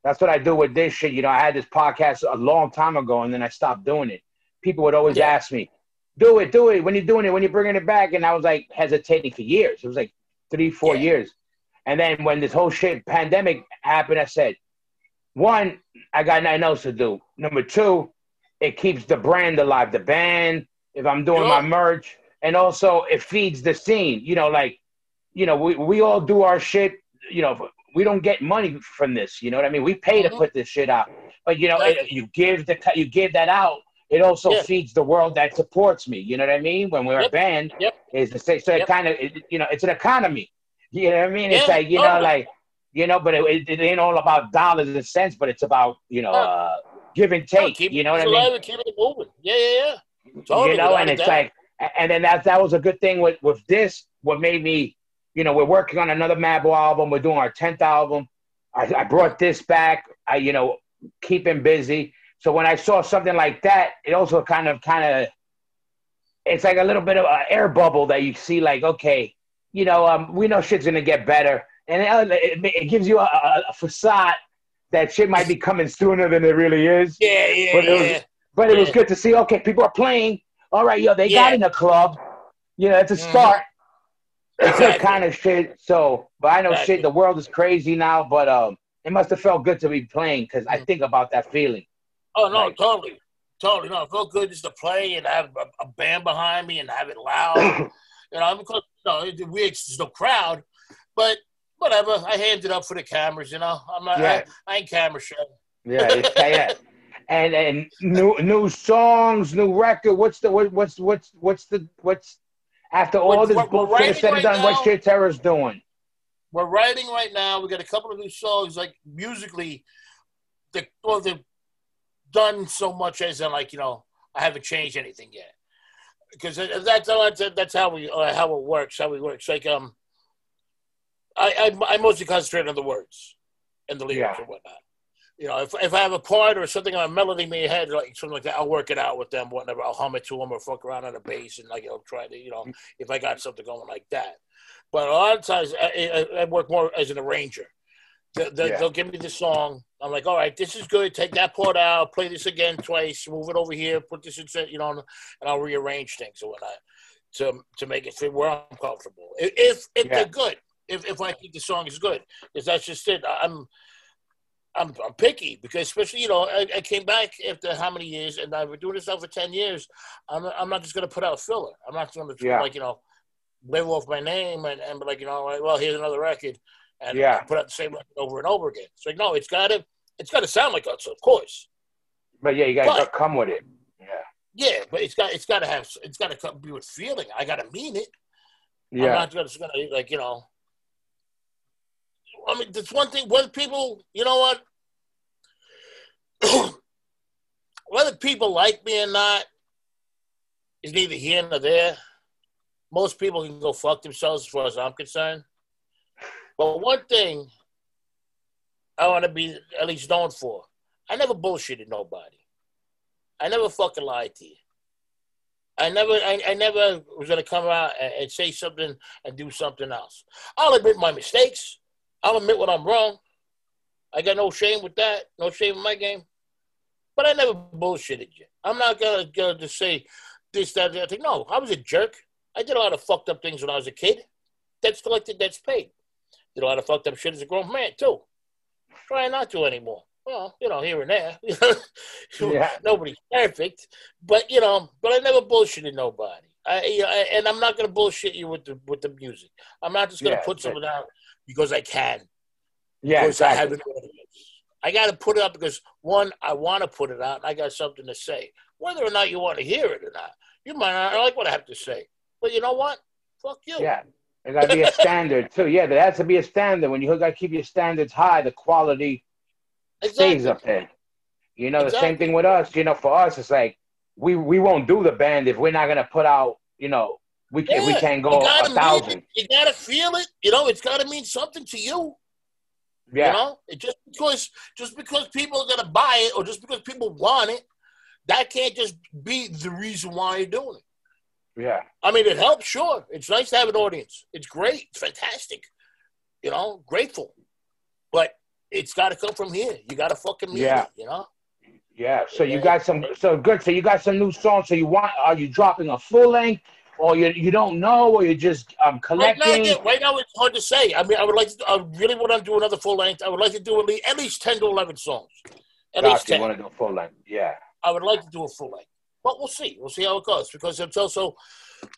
that's what i do with this shit. You know i had this podcast a long time ago and then i stopped doing it. People would always Yeah. ask me do it do it. When you're doing it? When you're bringing it back? And i was like hesitating for years. It was like three four Yeah. years. And then when this whole shit pandemic happened i said one i got nothing else to do. Number two it keeps the brand alive, the band, if I'm doing Sure. my merch, and also it feeds the scene. You know, like, you know, we, we all do our shit, you know, we don't get money from this, you know what I mean? We pay to Mhm. put this shit out. But you know, it, you give the you give that out, it also Yeah. feeds the world that supports me. You know what I mean? When we're a band, Yep. is the same so it kind of you know, it's an economy. You know what I mean? It's like, you know, totally. like you know, but it, it, ain't all about dollars and cents, but it's about, you know, Yeah. uh, give and take. keep you know what I mean? and keep it moving. Yeah, yeah, yeah. Totally, you know, and it's doubt. like, and then that that was a good thing with with this. What made me, you know, we're working on another Madball album. We're doing our tenth album. I, I brought this back. I, you know, keep him busy. So when I saw something like that, it also kind of kind of, it's like a little bit of an air bubble that you see. Like, okay, you know, um, we know shit's gonna get better, and it, it, it gives you a, a, a facade that shit might be coming sooner than it really is. yeah, yeah, But it was- yeah. But it was good to see. Okay, people are playing. All right, yo, they got in the club. You know, it's a Mhm. start. Exactly. kind of shit. So, but I know Exactly. shit. The world is crazy now, but um, it must have felt good to be playing because I Mhm. think about that feeling. Oh no, Like- totally, totally. No, it felt good just to play and have a, a band behind me and have it loud. you know, because you know, it- we there's no crowd, but whatever. I handed up for the cameras. You know, I'm not. Yeah. I, I ain't camera shy. Yeah, yeah. And and new new songs, new record. What's the what, what's what's what's the what's after all We're- this we're- bullshit is said and right done? What's. Sheer Terror's doing? We're writing right now. We got a couple of new songs. Like musically, the well, they've done so much as in like you know, I haven't changed anything yet. Because that's how that's, that's how we uh, how it works. How we works. Like um, I I, I mostly concentrate on the words and the lyrics Yeah. and whatnot. You know, if, if I have a part or something on a melody in my head, like something like that, I'll work it out with them, whatever. I'll hum it to them or fuck around on the bass and like I'll try to, you know, if I got something going like that. But a lot of times I, I, I work more as an arranger. They, they, Yeah. They'll give me the song. I'm like, all right, this is good. Take that part out, play this again twice, move it over here, put this in, you know, and I'll rearrange things or whatnot to to make it fit where I'm comfortable. If if, if Yeah. they're good, if if I think the song is good, because that's just it. I'm I'm I'm picky because especially you know I, I came back after how many years and I've been doing this now for ten years. I'm I'm not just gonna put out filler. I'm not gonna Yeah. like you know live off my name and, and be like you know like, well here's another record and Yeah. put out the same record over and over again. It's like no, it's gotta it's gotta sound like us, of course. But yeah, you gotta But- come with it. Yeah, Yeah, but it's got it's gotta have it's gotta come, be with feeling. I gotta mean it. Yeah. I'm not just gonna like you know. I mean, that's one thing. Whether people, you know what, whether people like me or not is neither here nor there. Most people can go fuck themselves, as far as I'm concerned. But one thing I want to be at least known for: I never bullshitted nobody. I never fucking lied to you. I never, I, I never was gonna come out and, and say something and do something else. I'll admit my mistakes. I'll admit when I'm wrong. I got no shame with that. No shame in my game. But I never bullshitted you. I'm not gonna, gonna just say this, that, that thing. No, I was a jerk. I did a lot of fucked up things when I was a kid. That's collected. That's paid. Did a lot of fucked up shit as a grown man too. Trying not to anymore. Well, you know, here and there. Yeah. Nobody's perfect, but you know, but I never bullshitted nobody. I, you know, and I'm not gonna bullshit you with the with the music. I'm not just gonna Yeah, put something out because I can. Yeah, because I have an audience. I got to put it up because one, I want to put it out, and I got something to say. Whether or not you want to hear it or not, you might not like what I have to say. But you know what? Fuck you. Yeah. There got to be a standard too. Yeah, there has to be a standard. When you got to keep your standards high, the quality stays up there. You know, the same thing with us. You know, for us, it's like we we won't do the band if we're not gonna put out. You know, we can we Yeah, can't go gotta a thousand. You gotta feel it. You know, it's gotta mean something to you. Yeah, You know, it just because just because people are gonna buy it or just because people want it, that can't just be the reason why you're doing it. yeah, I mean, it helps, sure. It's nice to have an audience. It's great. It's fantastic. You know, grateful. But it's got to come from here. You got to fucking mean Yeah. it, you know? yeah. So you got some. So good. So you got some new songs. So you want? Are you dropping a full length, or you you don't know, or you're just um Right collecting? now, right now, it's hard to say. I mean, I would like to, I really want to do another full length. I would like to do at least, at least 10 to 11 songs. At least Gotcha, 10. you want to do a full length? Yeah, I would like to do a full length, but we'll see. We'll see how it goes because it's also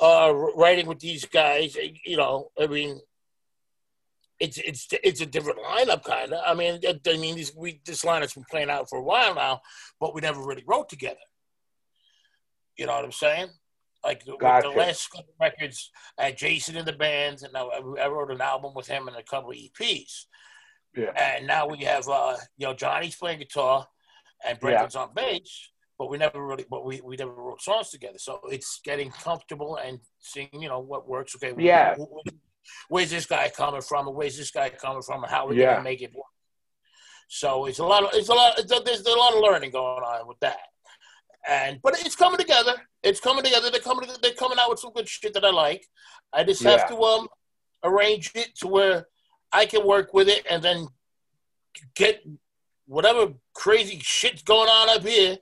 uh, writing with these guys. You know, I mean, it's it's it's a different lineup, kind of. I mean, I I mean, this we this lineup's been playing out for a while now, but we never really wrote together. You know what I'm saying? Like the, Gotcha. the last records, I had Jason in the band, and I, I wrote an album with him and a couple of EPs. Yeah. And now we have, uh, you know, Johnny's playing guitar, and Brendan's on bass, but we never really, but we, we never wrote songs together. So it's getting comfortable and seeing, you know, what works. Okay, Yeah. wh- wh- where's this guy coming from, and where's this guy coming from, and how are we Yeah. gonna make it work? So it's a lot of, it's a lot, there's a lot of learning going on with that. And but it's coming together. It's coming together. They're coming. They're coming out with some good shit that I like. I just have Yeah. to um arrange it to where I can work with it and then get whatever crazy shit's going on up here,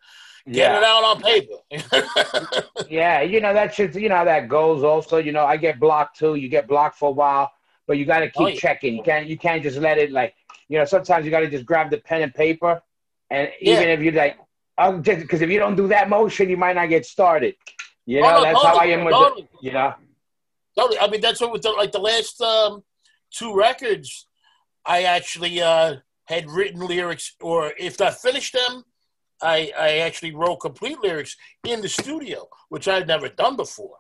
get yeah. it out on paper. Yeah, you know that shit. You know how that goes. Also, you know, I get blocked too. You get blocked for a while, but you got to keep Oh, yeah. checking. You can't. You can't just let it like. You know, sometimes you got to just grab the pen and paper, and even Yeah. if you like, I'm just because if you don't do that motion, you might not get started. You know, Oh, no, that's how I am with. totally. The, you know, Totally. I mean, that's what with the, like the last um, two records, I actually uh, had written lyrics, or if I finished them, I I actually wrote complete lyrics in the studio, which I'd never done before.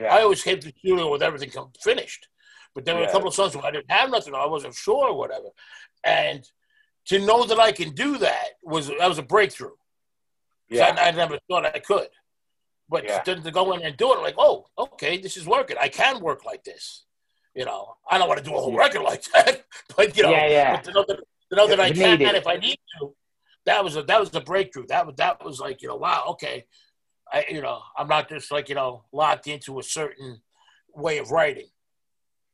Yeah. I always came to the studio with everything finished. But there were a couple of songs where I didn't have nothing, I wasn't sure, or whatever. And to know that I can do that was that was a breakthrough. Yeah, I, I never thought I could. But Yeah. then to go in and do it, like, oh, okay, this is working. I can work like this. You know, I don't want to do a whole record like that, but you know, Yeah, yeah. but to know that, to know that I can it. if I need to, that was a that was a breakthrough. That was that was like, you know, wow, okay, I you know, I'm not just like you know locked into a certain way of writing.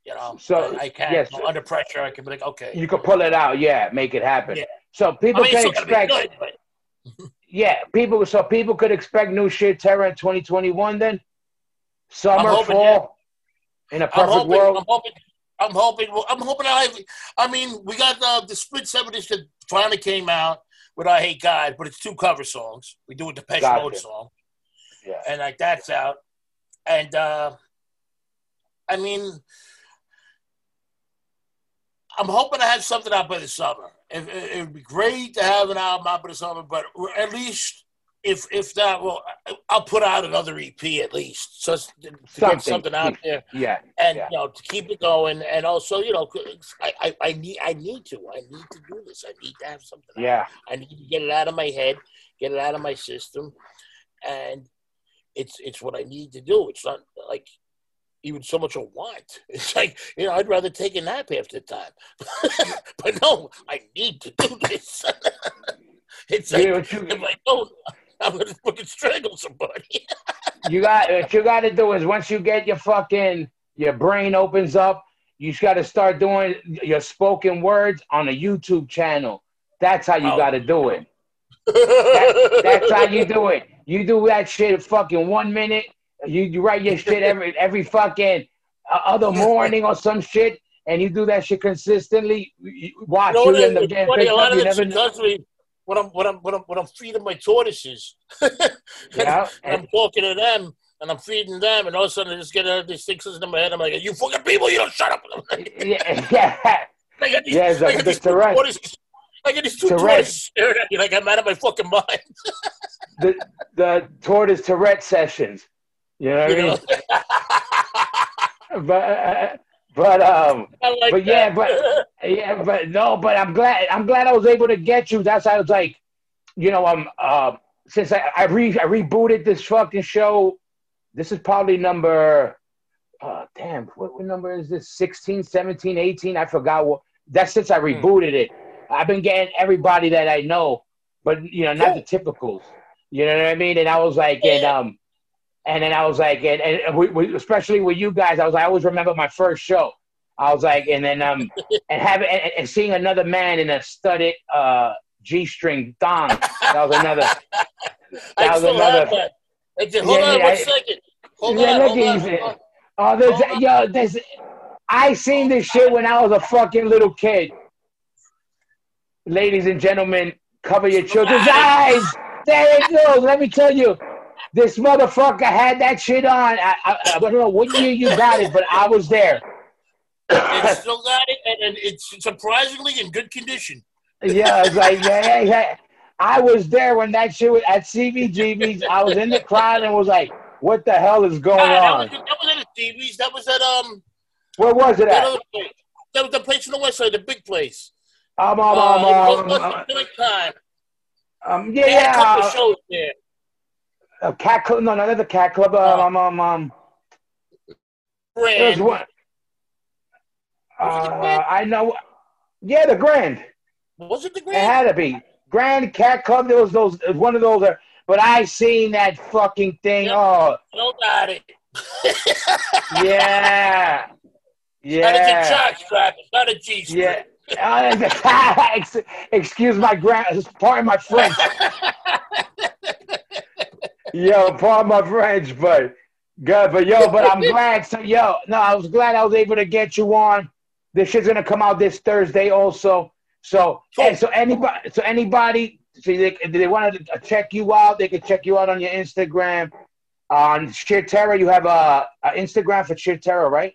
You know, So, I, I can yes. under pressure. I can be like, okay, you can pull it out. Yeah, make it happen. Yeah. So I people mean, can expect. good, but Yeah, people. So people could expect new Sheer Terror, in 2021. Then summer, hoping, fall, in a I'm perfect hoping, world. I'm hoping. I'm hoping. I'm hoping. I. I mean, we got uh, the split seventies that finally came out with "I Hate God," but it's two cover songs. We do a Depeche Gotcha. Mode song, Yeah. and like that's out. And uh I mean, I'm hoping I have something out by the summer. It, it, would be great to have an album out by the summer, but at least if if that, well, I'll put out another EP at least, just to Something. get something out there Yeah. and Yeah. you know to keep it going, and also you know I, I, I need I need to I need to do this. I need to have something. out. Yeah. I need to get it out of my head, get it out of my system, and it's it's what I need to do. It's not like even so much a want. It's like you know I'd rather take a nap half the time, but no, I need to do this. it's like what you, if I don't, I'm gonna fucking strangle somebody. you got what you got to do is once you get your fucking your brain opens up, you got to start doing your spoken words on a YouTube channel. That's how you Oh. got to do it. That, that's how you do it. You do that shit in fucking one minute. You, you write your shit every every fucking uh, other morning or some shit, and you do that shit consistently, you- watch You know, you end up getting funny, a lot of shit know. me when I'm when I'm when I'm when I'm feeding my tortoises. Yeah, and I'm talking to them and I'm feeding them, and all of a sudden I just get uh, these things in my head. I'm like, "You fucking people, you don't shut up!" yeah, yeah. I got these, Yeah, it's I like got the these two Tourette. tortoises. I got these two Tourette. tortoises staring at me like I'm out of my fucking mind. the the tortoise Tourette sessions. You know what You I mean? But uh, but um like But yeah, but- yeah, but no, but I'm glad I'm glad I was able to get you. That's why I was like, you know, um uh since I I, re, I rebooted this fucking show, this is probably number uh damn, what, what number is this? 16, 17, 18, I forgot what that's since I rebooted it. I've been getting everybody that I know, but you know, not the typicals. You know what I mean? And I was like, and um and then I was like, and, and we, we, especially with you guys, I was like, I always remember my first show. I was like, and then um, and having and, and seeing another man in a studded uh g-string thong. That was another. I That was still another. that. I hold Yeah, on yeah, one I- second. Hold Yeah, on, look hold at on. Oh, there's Hold on. yo, there's. I seen this shit when I was a fucking little kid. Ladies and gentlemen, cover your children's eyes. There it goes. Let me tell you, this motherfucker had that shit on. I, I, I don't know what year you got it, but I was there. It's still got it, and, it's surprisingly in good condition. Yeah, it's like yeah, yeah, yeah. I was there when that shit was at CBGB's. I was in the crowd and was like, "What the hell is going Ah, that, on?" was, that was at the TVs. That was at um Where was it that at? That was the place on the west side, the big place. Um, Uh, um, it was um, um, um, They had a couple yeah, there. A cat club. No, not the cat club. Um, um, um, um there's Grand. one. Uh, I know. Yeah, the Grand. Was it the Grand? It had to be Grand Cat Club. There was those. it was One of those. uh, But I seen that fucking thing. Yep. Oh, nobody. it. yeah, Not a yeah. jock strap. Not a G string. Yeah. Uh, excuse my grand, pardon my French. Yo, pardon my French, but good, but yo, but I'm glad. So yo, no, I was glad I was able to get you on. This shit's gonna come out this Thursday also. So and so anybody, so anybody, so they, if they want to check you out, they can check you out on your Instagram. On Sheer Terror, you have a, a Instagram for Sheer Terror, right?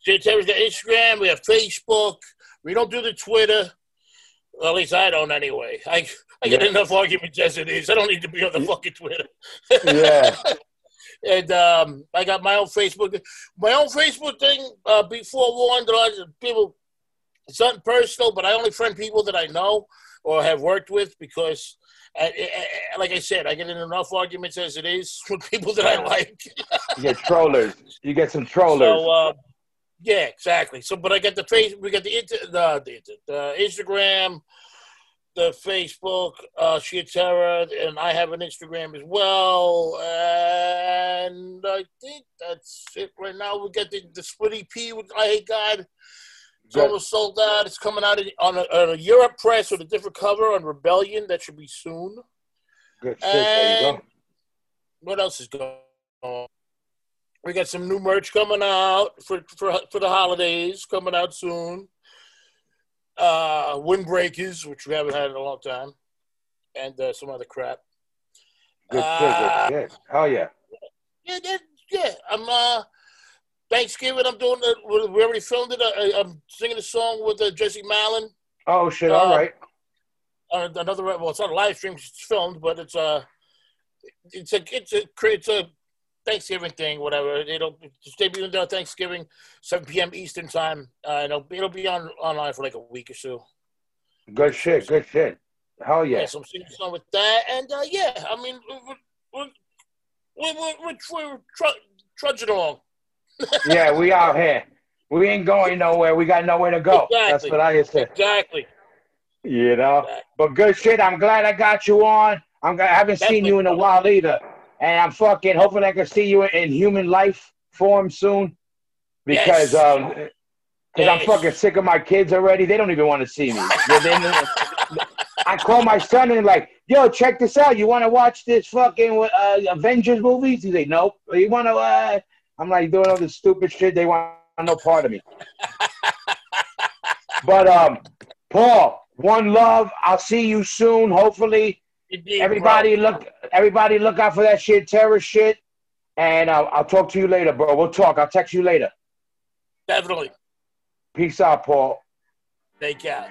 Shit, there's the Instagram. We have Facebook. We don't do the Twitter. Well, at least I don't anyway. I I get Yeah. enough arguments as it is. I don't need to be on the fucking Twitter. Yeah. and um, I got my own Facebook. My own Facebook thing. Uh, before warned, a lot of people. It's nothing personal, but I only friend people that I know or have worked with because, uh, uh, like I said, I get in enough arguments as it is with people that I like. You get trollers. You get some trollers. So, uh, yeah, exactly. So, but I got the face, we got the, inter- the, the, the Instagram, the Facebook, uh, Terror, and I have an Instagram as well. And I think that's it right now. We got the, the split EP with I Hate God. It's Good. almost sold out. It's coming out on a, on a Europe press with a different cover on Rebellion. That should be soon. Good shit. There you go. what else is going on? We got some new merch coming out for for, for the holidays, coming out soon. Uh, Windbreakers, which we haven't had in a long time, and uh, some other crap. Good uh. Good shit. Oh yeah. Yeah, that, yeah. I'm uh, Thanksgiving. I'm doing. The, we we already filmed it. I, I'm singing a song with uh, Jesse Malin. Oh shit. All Uh, right. uh, another well, it's not a live stream; it's filmed, but it's a, it's a, it's a, it's a Thanksgiving thing, whatever. It'll debut on Thanksgiving, 7 p.m. Eastern time. Uh, it'll, it'll be on online for like a week or so. Good shit. Good shit. Hell Yeah, yeah. so I'm singing song with that, and uh, yeah, I mean, we're we're we're, we're, we're, we're tr- trudging along. yeah, we out here. We ain't going nowhere. We got nowhere to go. That's Exactly. what I said. Exactly. You know. Exactly. But good shit. I'm glad I got you on. I'm. I haven't seen you in a while either, and I'm fucking. Hopefully, I can see you in human life form soon, because Yes. um, because I'm fucking sick of my kids already. They don't even want to see me. I call my son and like, yo, check this out. You want to watch this fucking uh, Avengers movies? He's like, nope. You want to? Uh... I'm like doing all this stupid shit. They want no part of me. but um, Paul, one love. I'll see you soon. Hopefully, Indeed, everybody bro. look. Everybody look out for that Sheer Terror shit. And uh, I'll talk to you later, bro. We'll talk. I'll text you later. Definitely. Peace out, Paul. Take care.